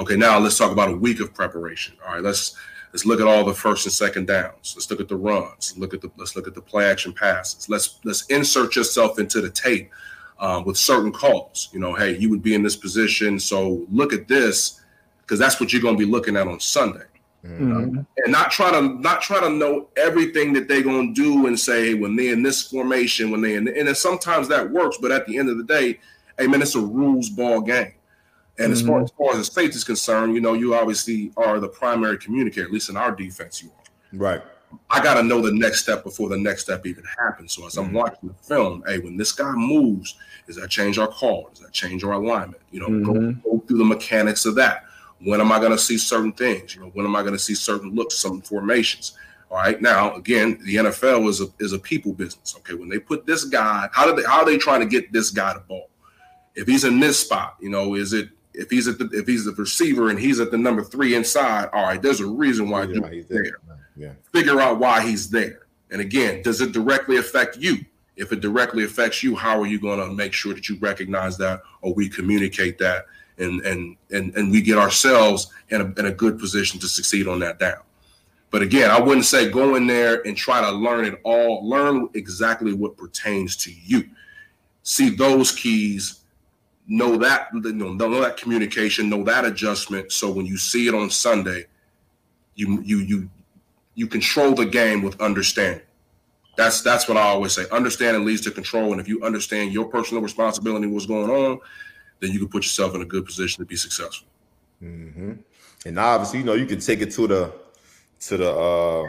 okay. Now let's talk about a week of preparation. All right, let's let's look at all the first and second downs. Let's look at the runs. Look at the let's look at the play action passes. Let's let's insert yourself into the tape um, with certain calls. You know, hey, you would be in this position, so look at this because that's what you're going to be looking at on Sunday. Mm-hmm. and not try to not try to know everything that they're gonna do and say when they're in this formation when they in and sometimes that works but at the end of the day hey man, it's a rules ball game. And mm-hmm. as, far, as far as the state is concerned, you know, you obviously are the primary communicator, at least in our defense, you are. Right. I got to know the next step before the next step even happens. So as mm-hmm. I'm watching the film, hey, when this guy moves, does that change our call? Does that change our alignment? You know, mm-hmm. go, go through the mechanics of that. When am I going to see certain things? You know, when am I going to see certain looks, some formations? All right. Now, again, the NFL is a is a people business. Okay. When they put this guy, how do they how are they trying to get this guy the ball? If he's in this spot, you know, is it if he's at the if he's the receiver and he's at the number three inside, all right, there's a reason why, yeah, he's there. there. Yeah. Figure out why he's there. And again, does it directly affect you? If it directly affects you, how are you going to make sure that you recognize that or we communicate that and and and and we get ourselves in a, in a good position to succeed on that down. But again, I wouldn't say go in there and try to learn it all. Learn exactly what pertains to you. See those keys know that know, know that communication, know that adjustment. So when you see it on Sunday, you you you you control the game with understanding. That's that's what I always say. Understanding leads to control, and if you understand your personal responsibility, what's going on, then you can put yourself in a good position to be successful. Mm-hmm. And obviously, you know, you can take it to the to the uh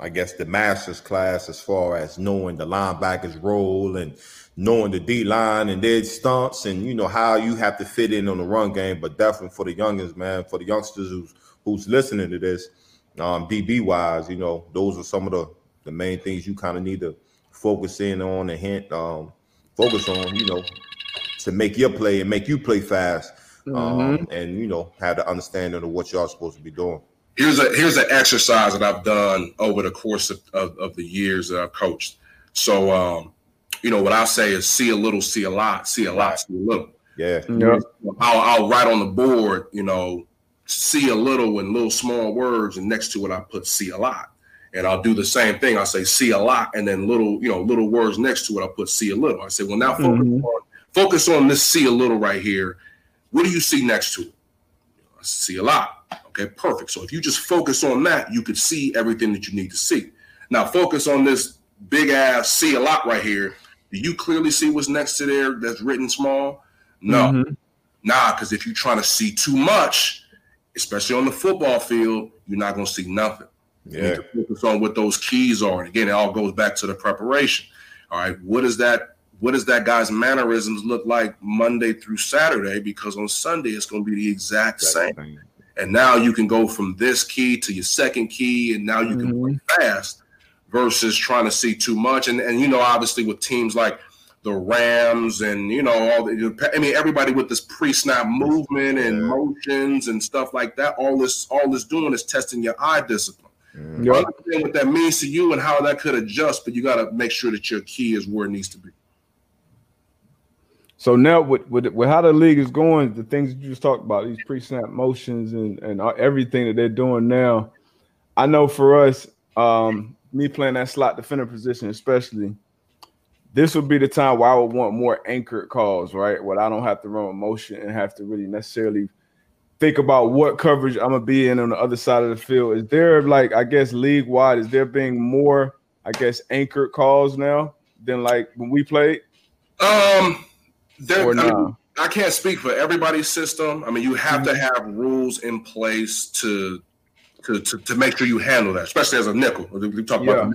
I guess the master's class as far as knowing the linebackers role and knowing the D line and their stunts and you know how you have to fit in on the run game. But definitely for the youngest man, for the youngsters who's who's listening to this, um, DB wise, you know, those are some of the the main things you kind of need to focus in on and hint um, focus on, you know, to make your play and make you play fast. Um, mm-hmm. and you know, have the understanding of what y'all supposed to be doing. Here's a here's an exercise that I've done over the course of, of, of the years that I've coached. So um, you know, what I say is see a little, see a lot, see a lot, see a little. Yeah. yeah. I'll, I'll write on the board, you know, see a little in little small words, and next to it I put see a lot. And I'll do the same thing. I say see a lot, and then little, you know, little words next to it. I'll put see a little. I say, well, now focus mm-hmm. on focus on this see a little right here. What do you see next to it? I see a lot. Okay, perfect. So if you just focus on that, you could see everything that you need to see. Now focus on this big ass see a lot right here do you clearly see what's next to there that's written small? No. Mm-hmm. Nah, because if you're trying to see too much, especially on the football field, you're not going to see nothing. Yeah. You need to focus on what those keys are. And again, it all goes back to the preparation. All right. What is that? What does that guy's mannerisms look like Monday through Saturday? Because on Sunday it's going to be the exact same. Thing. And now you can go from this key to your second key, and now you mm-hmm. can play fast versus trying to see too much. And and you know, obviously with teams like the Rams and you know all the I mean everybody with this pre-snap movement and yeah. motions and stuff like that. All this all this doing is testing your eye discipline. Mm-hmm. You understand what that means to you and how that could adjust, but you got to make sure that your key is where it needs to be. So now, with, with, with how the league is going, the things you just talked about, these pre-snap motions and and everything that they're doing now, I know for us, um, me playing that slot defender position, especially, this would be the time where I would want more anchored calls, right? Where I don't have to run a motion and have to really necessarily think about what coverage I'm gonna be in on the other side of the field. Is there like I guess league wide, is there being more, I guess, anchored calls now than like when we played? Um there, I mean, I can't speak for everybody's system. I mean, you have mm-hmm. to have rules in place to, to to to make sure you handle that, especially as a nickel. We talk yeah. about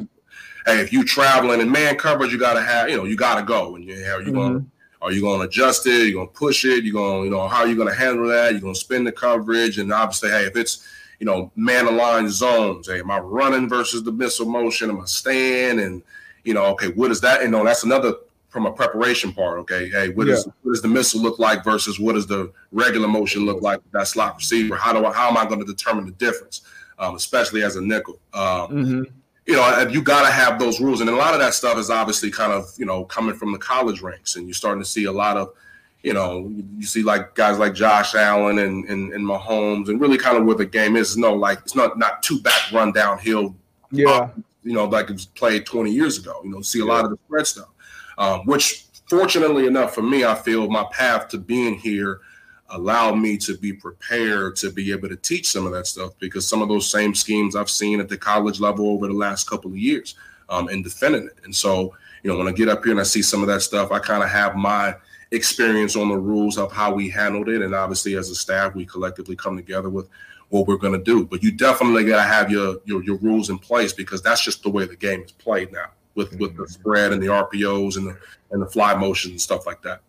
hey, if you're traveling in man coverage, you gotta have, you know, you gotta go. And you are you mm-hmm. gonna are you gonna adjust it? You're gonna push it? you're gonna, you know, how are you gonna handle that? You're gonna spin the coverage? And obviously, hey, if it's you know, man aligned zones, hey, am I running versus the missile motion? Am I staying? And you know, okay, what is that? And you know, that's another from a preparation part. Okay, hey, what, yeah. is, what does the missile look like versus what does the regular motion look like? That slot receiver. How do I, how am I going to determine the difference? Um, especially as a nickel. Um, mm-hmm you know, you got to have those rules. And a lot of that stuff is obviously kind of, you know, coming from the college ranks. And you're starting to see a lot of, you know, you see like guys like Josh Allen and, and, and Mahomes and really kind of where the game is. No, like it's not not two back run downhill. Yeah. Up, you know, like it was played 20 years ago. You know, see a yeah. lot of the spread stuff, um, which fortunately enough for me, I feel my path to being here – allowed me to be prepared to be able to teach some of that stuff because some of those same schemes I've seen at the college level over the last couple of years um, and defending it. And so, you know, when I get up here and I see some of that stuff, I kind of have my experience on the rules of how we handled it. And obviously, as a staff, we collectively come together with what we're going to do. But you definitely got to have your, your, your rules in place because that's just the way the game is played now with with the spread and the RPOs and the and the fly motions and stuff like that.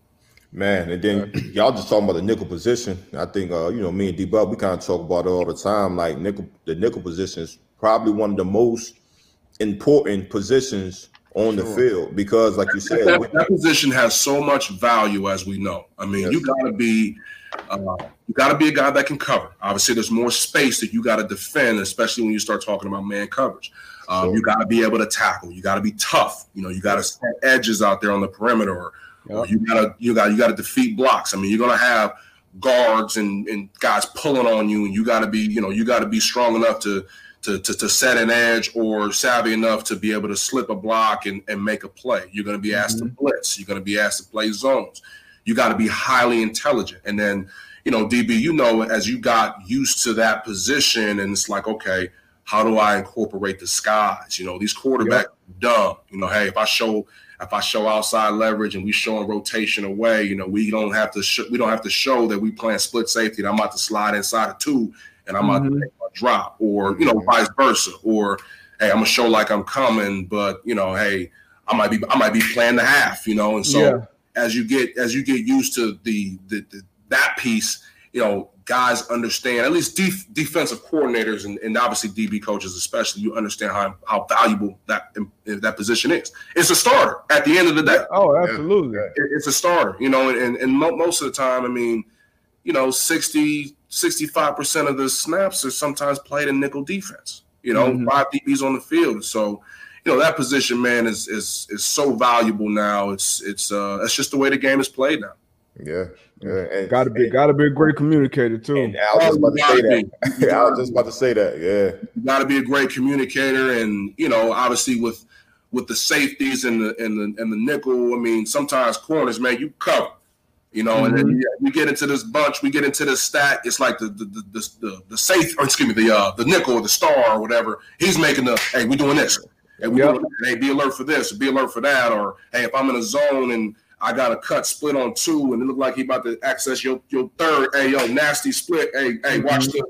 Man, and then y'all just talking about the nickel position. I think uh, you know, me and D Bub, we kind of talk about it all the time. Like nickel, the nickel position is probably one of the most important positions on sure. the field because, like you said, that, that, position has so much value, as we know. I mean, yes. you got to be, uh, you got to be a guy that can cover. Obviously, there's more space that you got to defend, especially when you start talking about man coverage. Um. You got to be able to tackle. You got to be tough. You know, you got to set edges out there on the perimeter. Yep. You gotta you got you gotta defeat blocks. I mean, you're gonna have guards and, and guys pulling on you, and you gotta be, you know, you gotta be strong enough to to, to, to set an edge or savvy enough to be able to slip a block and, and make a play. You're gonna be asked mm-hmm. to blitz, you're gonna be asked to play zones. You gotta be highly intelligent. And then, you know, DB, you know, as you got used to that position, and it's like, okay, how do I incorporate the skies? You know, these quarterbacks yep. dumb. You know, hey, if I show if I show outside leverage and we showing rotation away, you know, we don't have to sh- we don't have to show that we playing split safety. And I'm about to slide inside of two, and I'm mm-hmm. about to mm-hmm. make a drop, or you know, vice versa, or hey, I'm gonna show like I'm coming, but you know, hey, I might be I might be playing the half, you know, and so yeah. as you get as you get used to the, the, the that piece, you know, guys understand, at least def- defensive coordinators and, and, obviously DB coaches, especially, you understand how, how valuable that that position is. It's a starter at the end of the day. Oh, absolutely. It's a starter, you know, and, and most of the time, I mean, you know, 60, 65% of the snaps are sometimes played in nickel defense, you know, mm-hmm. five DBs on the field. So, you know, that position, man, is is is so valuable now. It's it's uh it's just the way the game is played now. Yeah. Yeah, got to be got to be a great communicator too. And I was just about to say that. I was just about to say that. Yeah, you got to be a great communicator, and you know, obviously with with the safeties and the and the and the nickel. I mean, sometimes corners, man, you cover. You know, mm-hmm. and then mm-hmm. yeah, we get into this bunch, we get into the stack. It's like the the the the, the, the safe, or excuse me, the uh the nickel or the star or whatever. He's making the hey, we doing this. Hey, we yep. doing, hey, be alert for this, be alert for that, or hey, if I'm in a zone and I got a cut split on two, and it looked like he about to access your your third. Hey, yo, nasty split. Hey, hey, watch mm-hmm. the.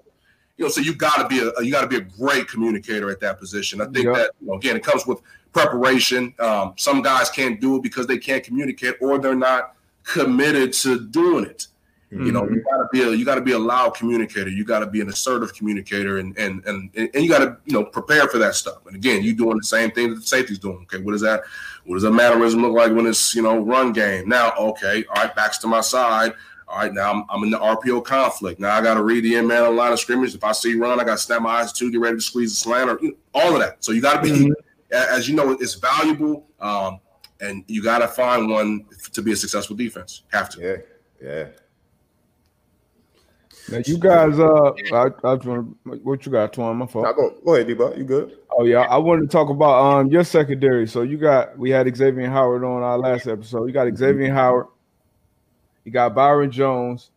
You know, so you got to be a you got to be a great communicator at that position. I think yep. that you know, again, it comes with preparation. Um, some guys can't do it because they can't communicate or they're not committed to doing it. Mm-hmm. You know, you mm-hmm. gotta be a you gotta be a loud communicator. You gotta be an assertive communicator, and and and and you gotta you know prepare for that stuff. And again, you doing the same thing that the safety's doing. Okay, what is that? What does a mannerism look like when it's you know run game? Now, okay, all right, backs to my side. All right, now I'm, I'm in the RPO conflict. Now I got to read the end man on line of scrimmage. If I see run, I got to snap my eyes to get ready to squeeze the slant or you know, all of that. So you got to be, mm-hmm. as you know, it's valuable, um, and you got to find one to be a successful defense. Have to. Yeah, yeah. Now you guys, uh, I, I want what you got, Twan? My fault. Now go, go ahead, D-Bot. You good? Oh yeah, I wanted to talk about um your secondary. So you got we had Xavien Howard on our last episode. You got. Xavien Howard, you got Byron Jones,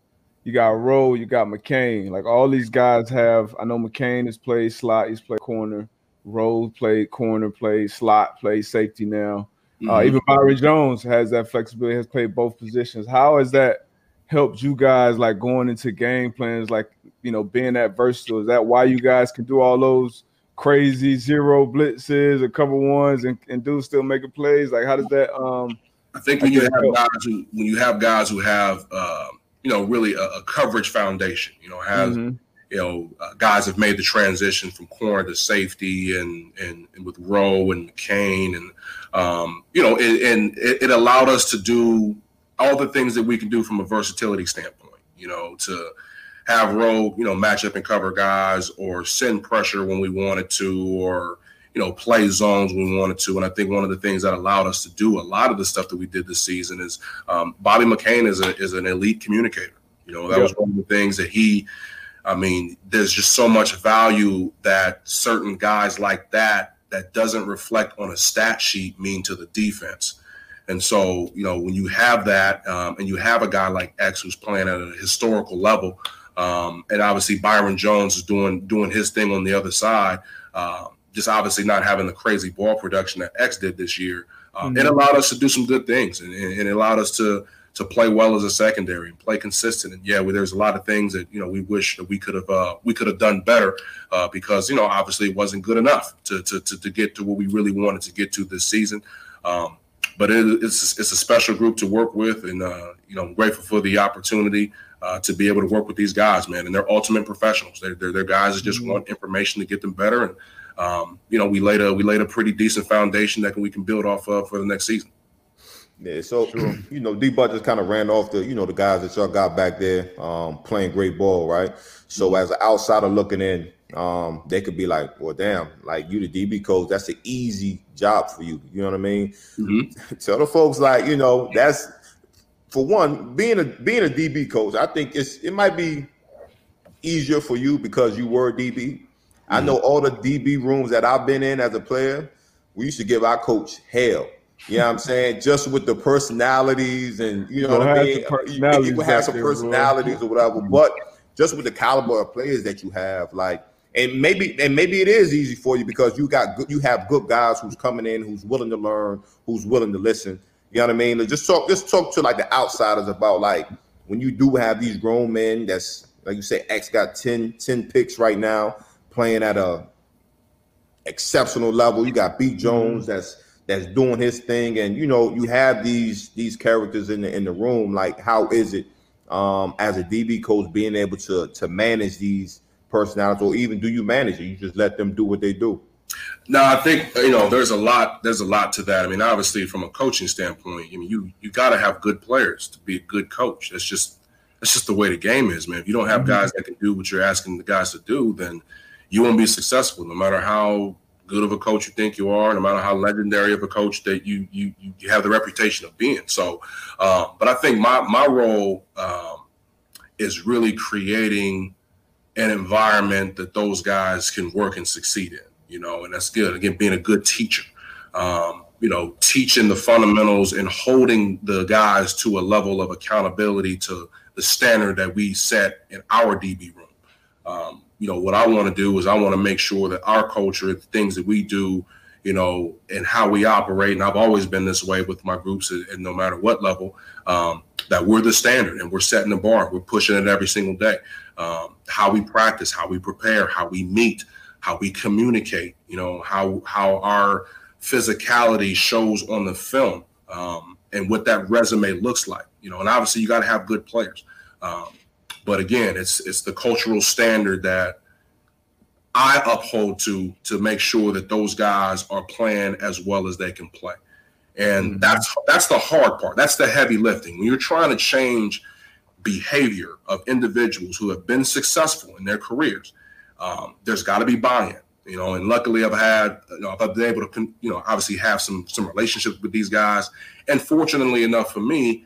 you got Rowe, you got McCain. Like all these guys have. I know McCain has played slot, he's played corner. Rowe played corner, played slot, played safety now. Uh, mm-hmm. Uh, even Byron Jones has that flexibility, has played both positions. How is that? Helped you guys like going into game plans, like you know, being that versatile? Is that why you guys can do all those crazy zero blitzes, a couple ones, and, and do still making plays? Like, how does that? Um, I think when you have help? guys who when you have guys who have uh, you know really a, a, coverage foundation, you know, has mm-hmm. you know uh, guys have made the transition from corner to safety, and and, and with Rowe and McCain, and um, you know, it, and it, it allowed us to do all the things that we can do from a versatility standpoint. You know, to have Rowe, you know, match up and cover guys, or send pressure when we wanted to, or you know, play zones when we wanted to. And I think one of the things that allowed us to do a lot of the stuff that we did this season is um, Bobby McCain is a, is an elite communicator. You know, that yep. was one of the things that he. I mean, there's just so much value that certain guys like that that doesn't reflect on a stat sheet mean to the defense. And so, you know, when you have that, um, and you have a guy like X who's playing at a historical level, um, and obviously Byron Jones is doing doing his thing on the other side. Um, just obviously not having the crazy ball production that X did this year, um, mm-hmm. it allowed us to do some good things, and, and, it allowed us to to play well as a secondary and play consistent. And yeah, well, there's a lot of things that you know we wish that we could have uh, we could have done better uh, because you know obviously it wasn't good enough to, to to, to get to what we really wanted to get to this season. Um, but it, it's it's a special group to work with, and uh, you know I'm grateful for the opportunity. Uh, to be able to work with these guys, man, and they're ultimate professionals. They're, they're, they're guys that just mm-hmm. want information to get them better, and um, you know, we laid a we laid a pretty decent foundation that we can build off of for the next season. Yeah, so sure. you know, D Bud just kind of ran off the you know the guys that y'all got back there um, playing great ball, right? So mm-hmm. as an outsider looking in, um, they could be like, "Well, damn, like you the DB coach, that's an easy job for you." You know what I mean? Mm-hmm. Tell the folks like you know that's for one being a being a DB coach. I think it's it might be easier for you because you were DB I know all the DB rooms that I've been in as a player. We used to give our coach hell. You know what I'm saying? Just with the personalities and you know what I mean. You will have some personalities or whatever, but just with the caliber of players that you have, like, and maybe and maybe it is easy for you because you got good, you have good guys who's coming in, who's willing to learn, who's willing to listen. You know what I mean? Just talk, just talk to like the outsiders about like when you do have these grown men that's like you say, X got 10, 10 picks right now playing at a exceptional level. You got B mm-hmm. Jones that's that's doing his thing, and you know you have these these characters in the in the room. Like, how is it um, as a DB coach being able to to manage these personalities, or even do you manage it? You just let them do what they do. No, I think you know there's a lot. There's a lot to that. I mean, obviously, from a coaching standpoint, I mean, you you got to have good players to be a good coach. That's just that's just the way the game is, man. If you don't have mm-hmm. guys that can do what you're asking the guys to do, then you won't be successful no matter how good of a coach you think you are, no matter how legendary of a coach that you you you have the reputation of being. So, um, but I think my my role um, is really creating an environment that those guys can work and succeed in. You know, and that's good. Again, being a good teacher. Um, you know, teaching the fundamentals and holding the guys to a level of accountability to the standard that we set in our DB room. Um, you know, what I want to do is I want to make sure that our culture, the things that we do, you know, and how we operate, and I've always been this way with my groups, and no matter what level, um, that we're the standard and we're setting the bar. We're pushing it every single day. Um, how we practice, how we prepare, how we meet, how we communicate. You know, how how our physicality shows on the film, um, and what that resume looks like. You know, and obviously you got to have good players. Um, but again, it's it's the cultural standard that I uphold to to make sure that those guys are playing as well as they can play. And mm-hmm. that's that's the hard part. That's the heavy lifting. When you're trying to change behavior of individuals who have been successful in their careers, um, there's got to be buy-in. You know, and luckily I've had, you know, I've been able to, you know, obviously have some some relationships with these guys. And fortunately enough for me,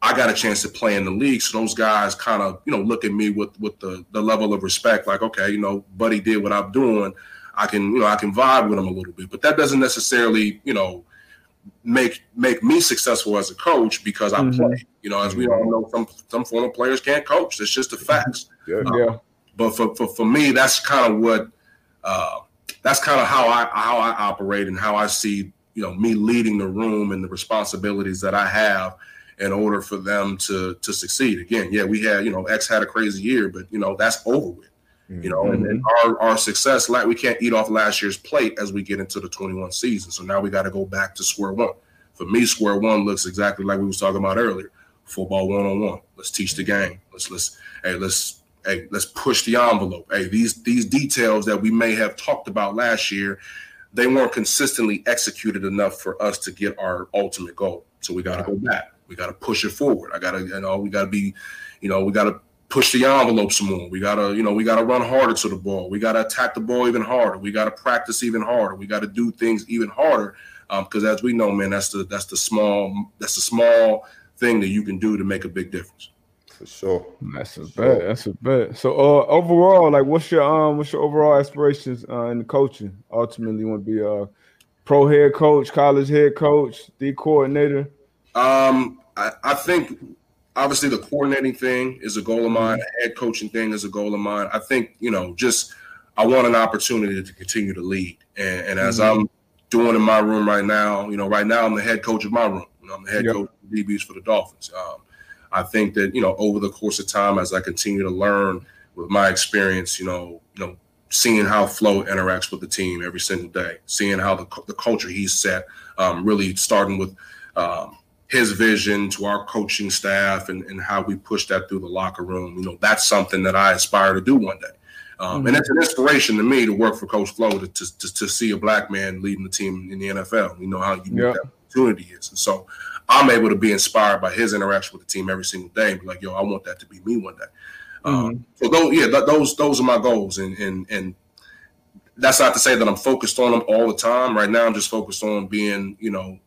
I got a chance to play in the league. So those guys kind of, you know, look at me with with the the level of respect, like, okay, you know, Buddy did what I'm doing. I can, you know, I can vibe with him a little bit. But that doesn't necessarily, you know, make make me successful as a coach because I mm-hmm. play. You know, as we all know, some some former players can't coach. It's just the facts. Yeah. Um, yeah. But for, for for me, that's kind of what uh, that's kind of how I how I operate and how I see you know me leading the room and the responsibilities that I have in order for them to to succeed. Again, yeah, we had you know X had a crazy year, but you know that's over with. You know, and, and, mm-hmm. our our success, like we can't eat off last year's plate as we get into the 21 season. So now we got to go back to square one. For me, square one looks exactly like we was talking about earlier. Football one on one. Let's teach the game. Let's let's hey let's hey let's push the envelope. Hey these these details that we may have talked about last year, they weren't consistently executed enough for us to get our ultimate goal. So we got to go back. We got to push it forward. I got to you know we got to be, you know we got to push the envelope some more. We gotta, you know, we gotta run harder to the ball. We gotta attack the ball even harder. We gotta practice even harder. We gotta do things even harder because um, as we know, man, that's the that's the small that's the small thing that you can do to make a big difference. For sure. That's a bet. That's a bet. So uh, overall, like, what's your um, what's your overall aspirations uh, in the coaching? Ultimately, you want to be a pro head coach, college head coach, the coordinator. Um, I, I think obviously the coordinating thing is a goal of mine. The head coaching thing is a goal of mine. I think you know, just I want an opportunity to continue to lead, and, and as mm-hmm. I'm doing in my room right now. You know, right now I'm the head coach of my room. You know, I'm the head yep. coach of the DBs for the Dolphins. Um, I think that you know over the course of time, as I continue to learn with my experience, you know, you know, seeing how Flo interacts with the team every single day, seeing how the the culture he's set, um, really starting with. Um, his vision to our coaching staff and, and how we push that through the locker room. You know, that's something that I aspire to do one day. Um, mm-hmm. And it's an inspiration to me to work for Coach Flo to, to, to, see a black man leading the team in the NFL. You know how unique yep. that opportunity is. And so I'm able to be inspired by his interaction with the team every single day and be like, yo, I want that to be me one day. Um, mm-hmm. Um, so those, yeah, th- those those are my goals. And, and and that's not to say that I'm focused on them all the time. Right now, I'm just focused on being, you know,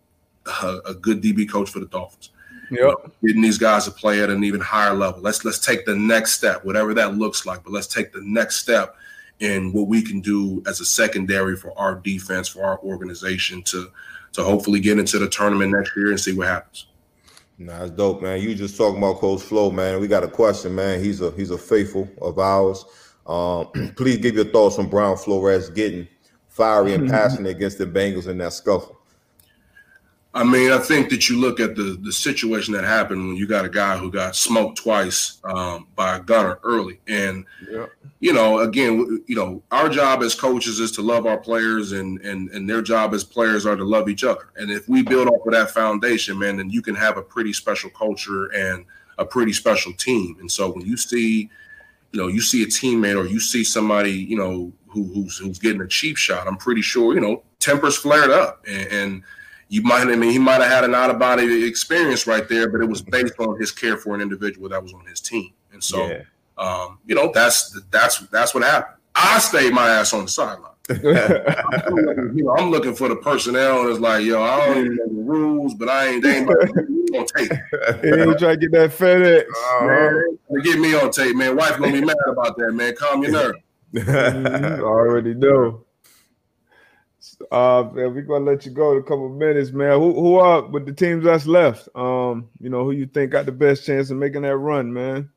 a, a good DB coach for the Dolphins. Yep. Getting these guys to play at an even higher level. Let's let's take the next step, whatever that looks like. But let's take the next step in what we can do as a secondary for our defense, for our organization to to hopefully get into the tournament next year and see what happens. Nah, that's dope, man. You just talking about Coach Flo, man. We got a question, man. He's a he's a faithful of ours. Um, please give your thoughts on Brian Flores getting fiery and passionate against the Bengals in that scuffle. I mean, I think that you look at the the situation that happened when you got a guy who got smoked twice um, by a gunner early, and yeah. you know, again, you know, our job as coaches is to love our players, and and and their job as players are to love each other. And if we build off of that foundation, man, then you can have a pretty special culture and a pretty special team. And so when you see, you know, you see a teammate or you see somebody, you know, who, who's who's getting a cheap shot, I'm pretty sure, you know, tempers flared up, and, and you might I mean he might have had an out of body experience right there, but it was based on his care for an individual that was on his team. And so yeah. um, you know, that's that's that's what happened. I stayed my ass on the sideline. I'm, you know, I'm looking for the personnel, and it's like, yo, I don't even know the rules, but I ain't, they ain't on tape. He ain't trying to get that FedEx. Uh, get me on tape, man. Wife gonna be mad about that, man. Calm your nerve. I already know. Uh, man, we're gonna let you go in a couple minutes, man. Who who are with the teams that's left? Um, you know, who you think got the best chance of making that run, man?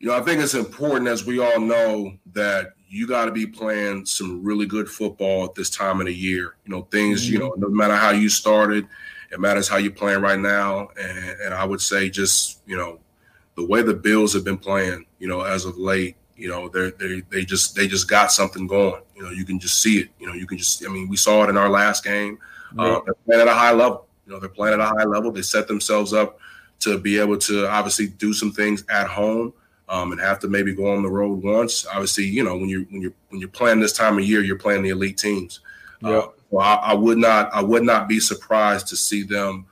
You know, I think it's important, as we all know, that you got to be playing some really good football at this time of the year. You know, things. Mm-hmm. You know, no matter how you started, it matters how you're playing right now. And, and I would say, just you know, the way the Bills have been playing, you know, as of late, you know, they they they just they just got something going. You know, you can just see it. You know, you can just. I mean, we saw it in our last game. Uh, they're playing at a high level. You know, they're playing at a high level. They set themselves up to be able to obviously do some things at home um, and have to maybe go on the road once. Obviously, you know, when you're when you're when you're playing this time of year, you're playing the elite teams. Yeah. Uh, well, I, I would not I would not be surprised to see them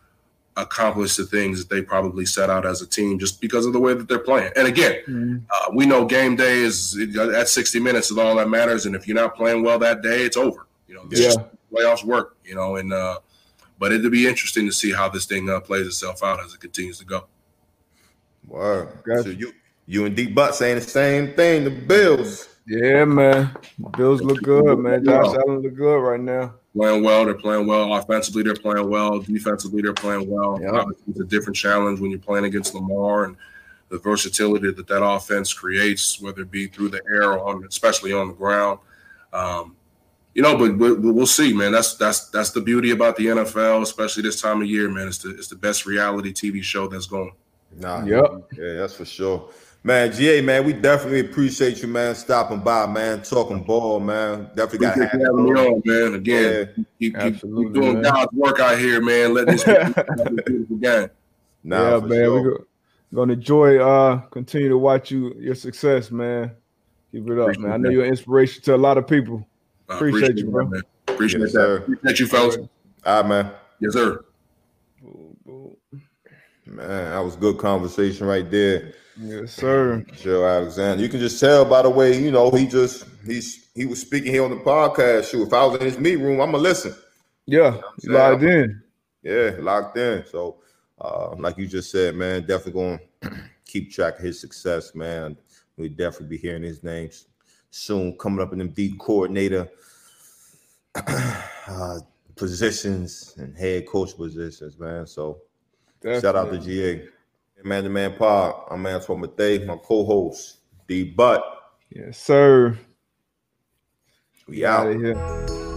accomplish the things that they probably set out as a team just because of the way that they're playing. And again, mm-hmm. uh, we know game day is at 60 minutes is all that matters. And if you're not playing well that day, it's over. You know, yeah. playoffs work. You know, and uh, but it'll be interesting to see how this thing uh, plays itself out as it continues to go. Wow. Gotcha. So you you and Deep Butt saying the same thing. The Bills. Yeah, man. Bills look good, man. Josh Allen look good right now playing well. They're playing well offensively. They're playing well defensively. They're playing well. Yep. it's a different challenge when you're playing against Lamar and the versatility that that offense creates, whether it be through the air or on, especially on the ground. Um, you know, but, but, but we'll see, man. That's that's that's the beauty about the NFL, especially this time of year, man. It's the it's the best reality TV show that's going. Nah, Yep. yeah, that's for sure. Man, GA, man, we definitely appreciate you, man, stopping by, man, talking ball, man. Definitely got to Appreciate have you you having me on. on, man. Again, Yeah. keep, keep, Absolutely, keep doing man. God's work out here, man. Let this beautiful game. Nah, yeah, for man. sure. We're gonna enjoy uh continue to watch you your success, man. Keep it up, Appreciate man. I know you're an inspiration to a lot of people. I Appreciate you, bro. man. Appreciate Yes, that. sir. Appreciate you, fellas. All right, man. Yes, sir. Man, that was good conversation right there. Yes, sir. Joe Alexander. You can just tell by the way, you know, he just he's he was speaking here on the podcast. Shoot, if I was in his meet room, I'm gonna listen. Yeah, you logged in. Yeah, locked in. So, uh, like you just said, man, definitely going to keep track of his success, man. We definitely be hearing his names soon, coming up in them deep coordinator uh, positions and head coach positions, man. So, shout out to GA, man, the man Pod. I'm Antoine Mathay, my co-host D. Butt. Yes, sir. We out. Out of here.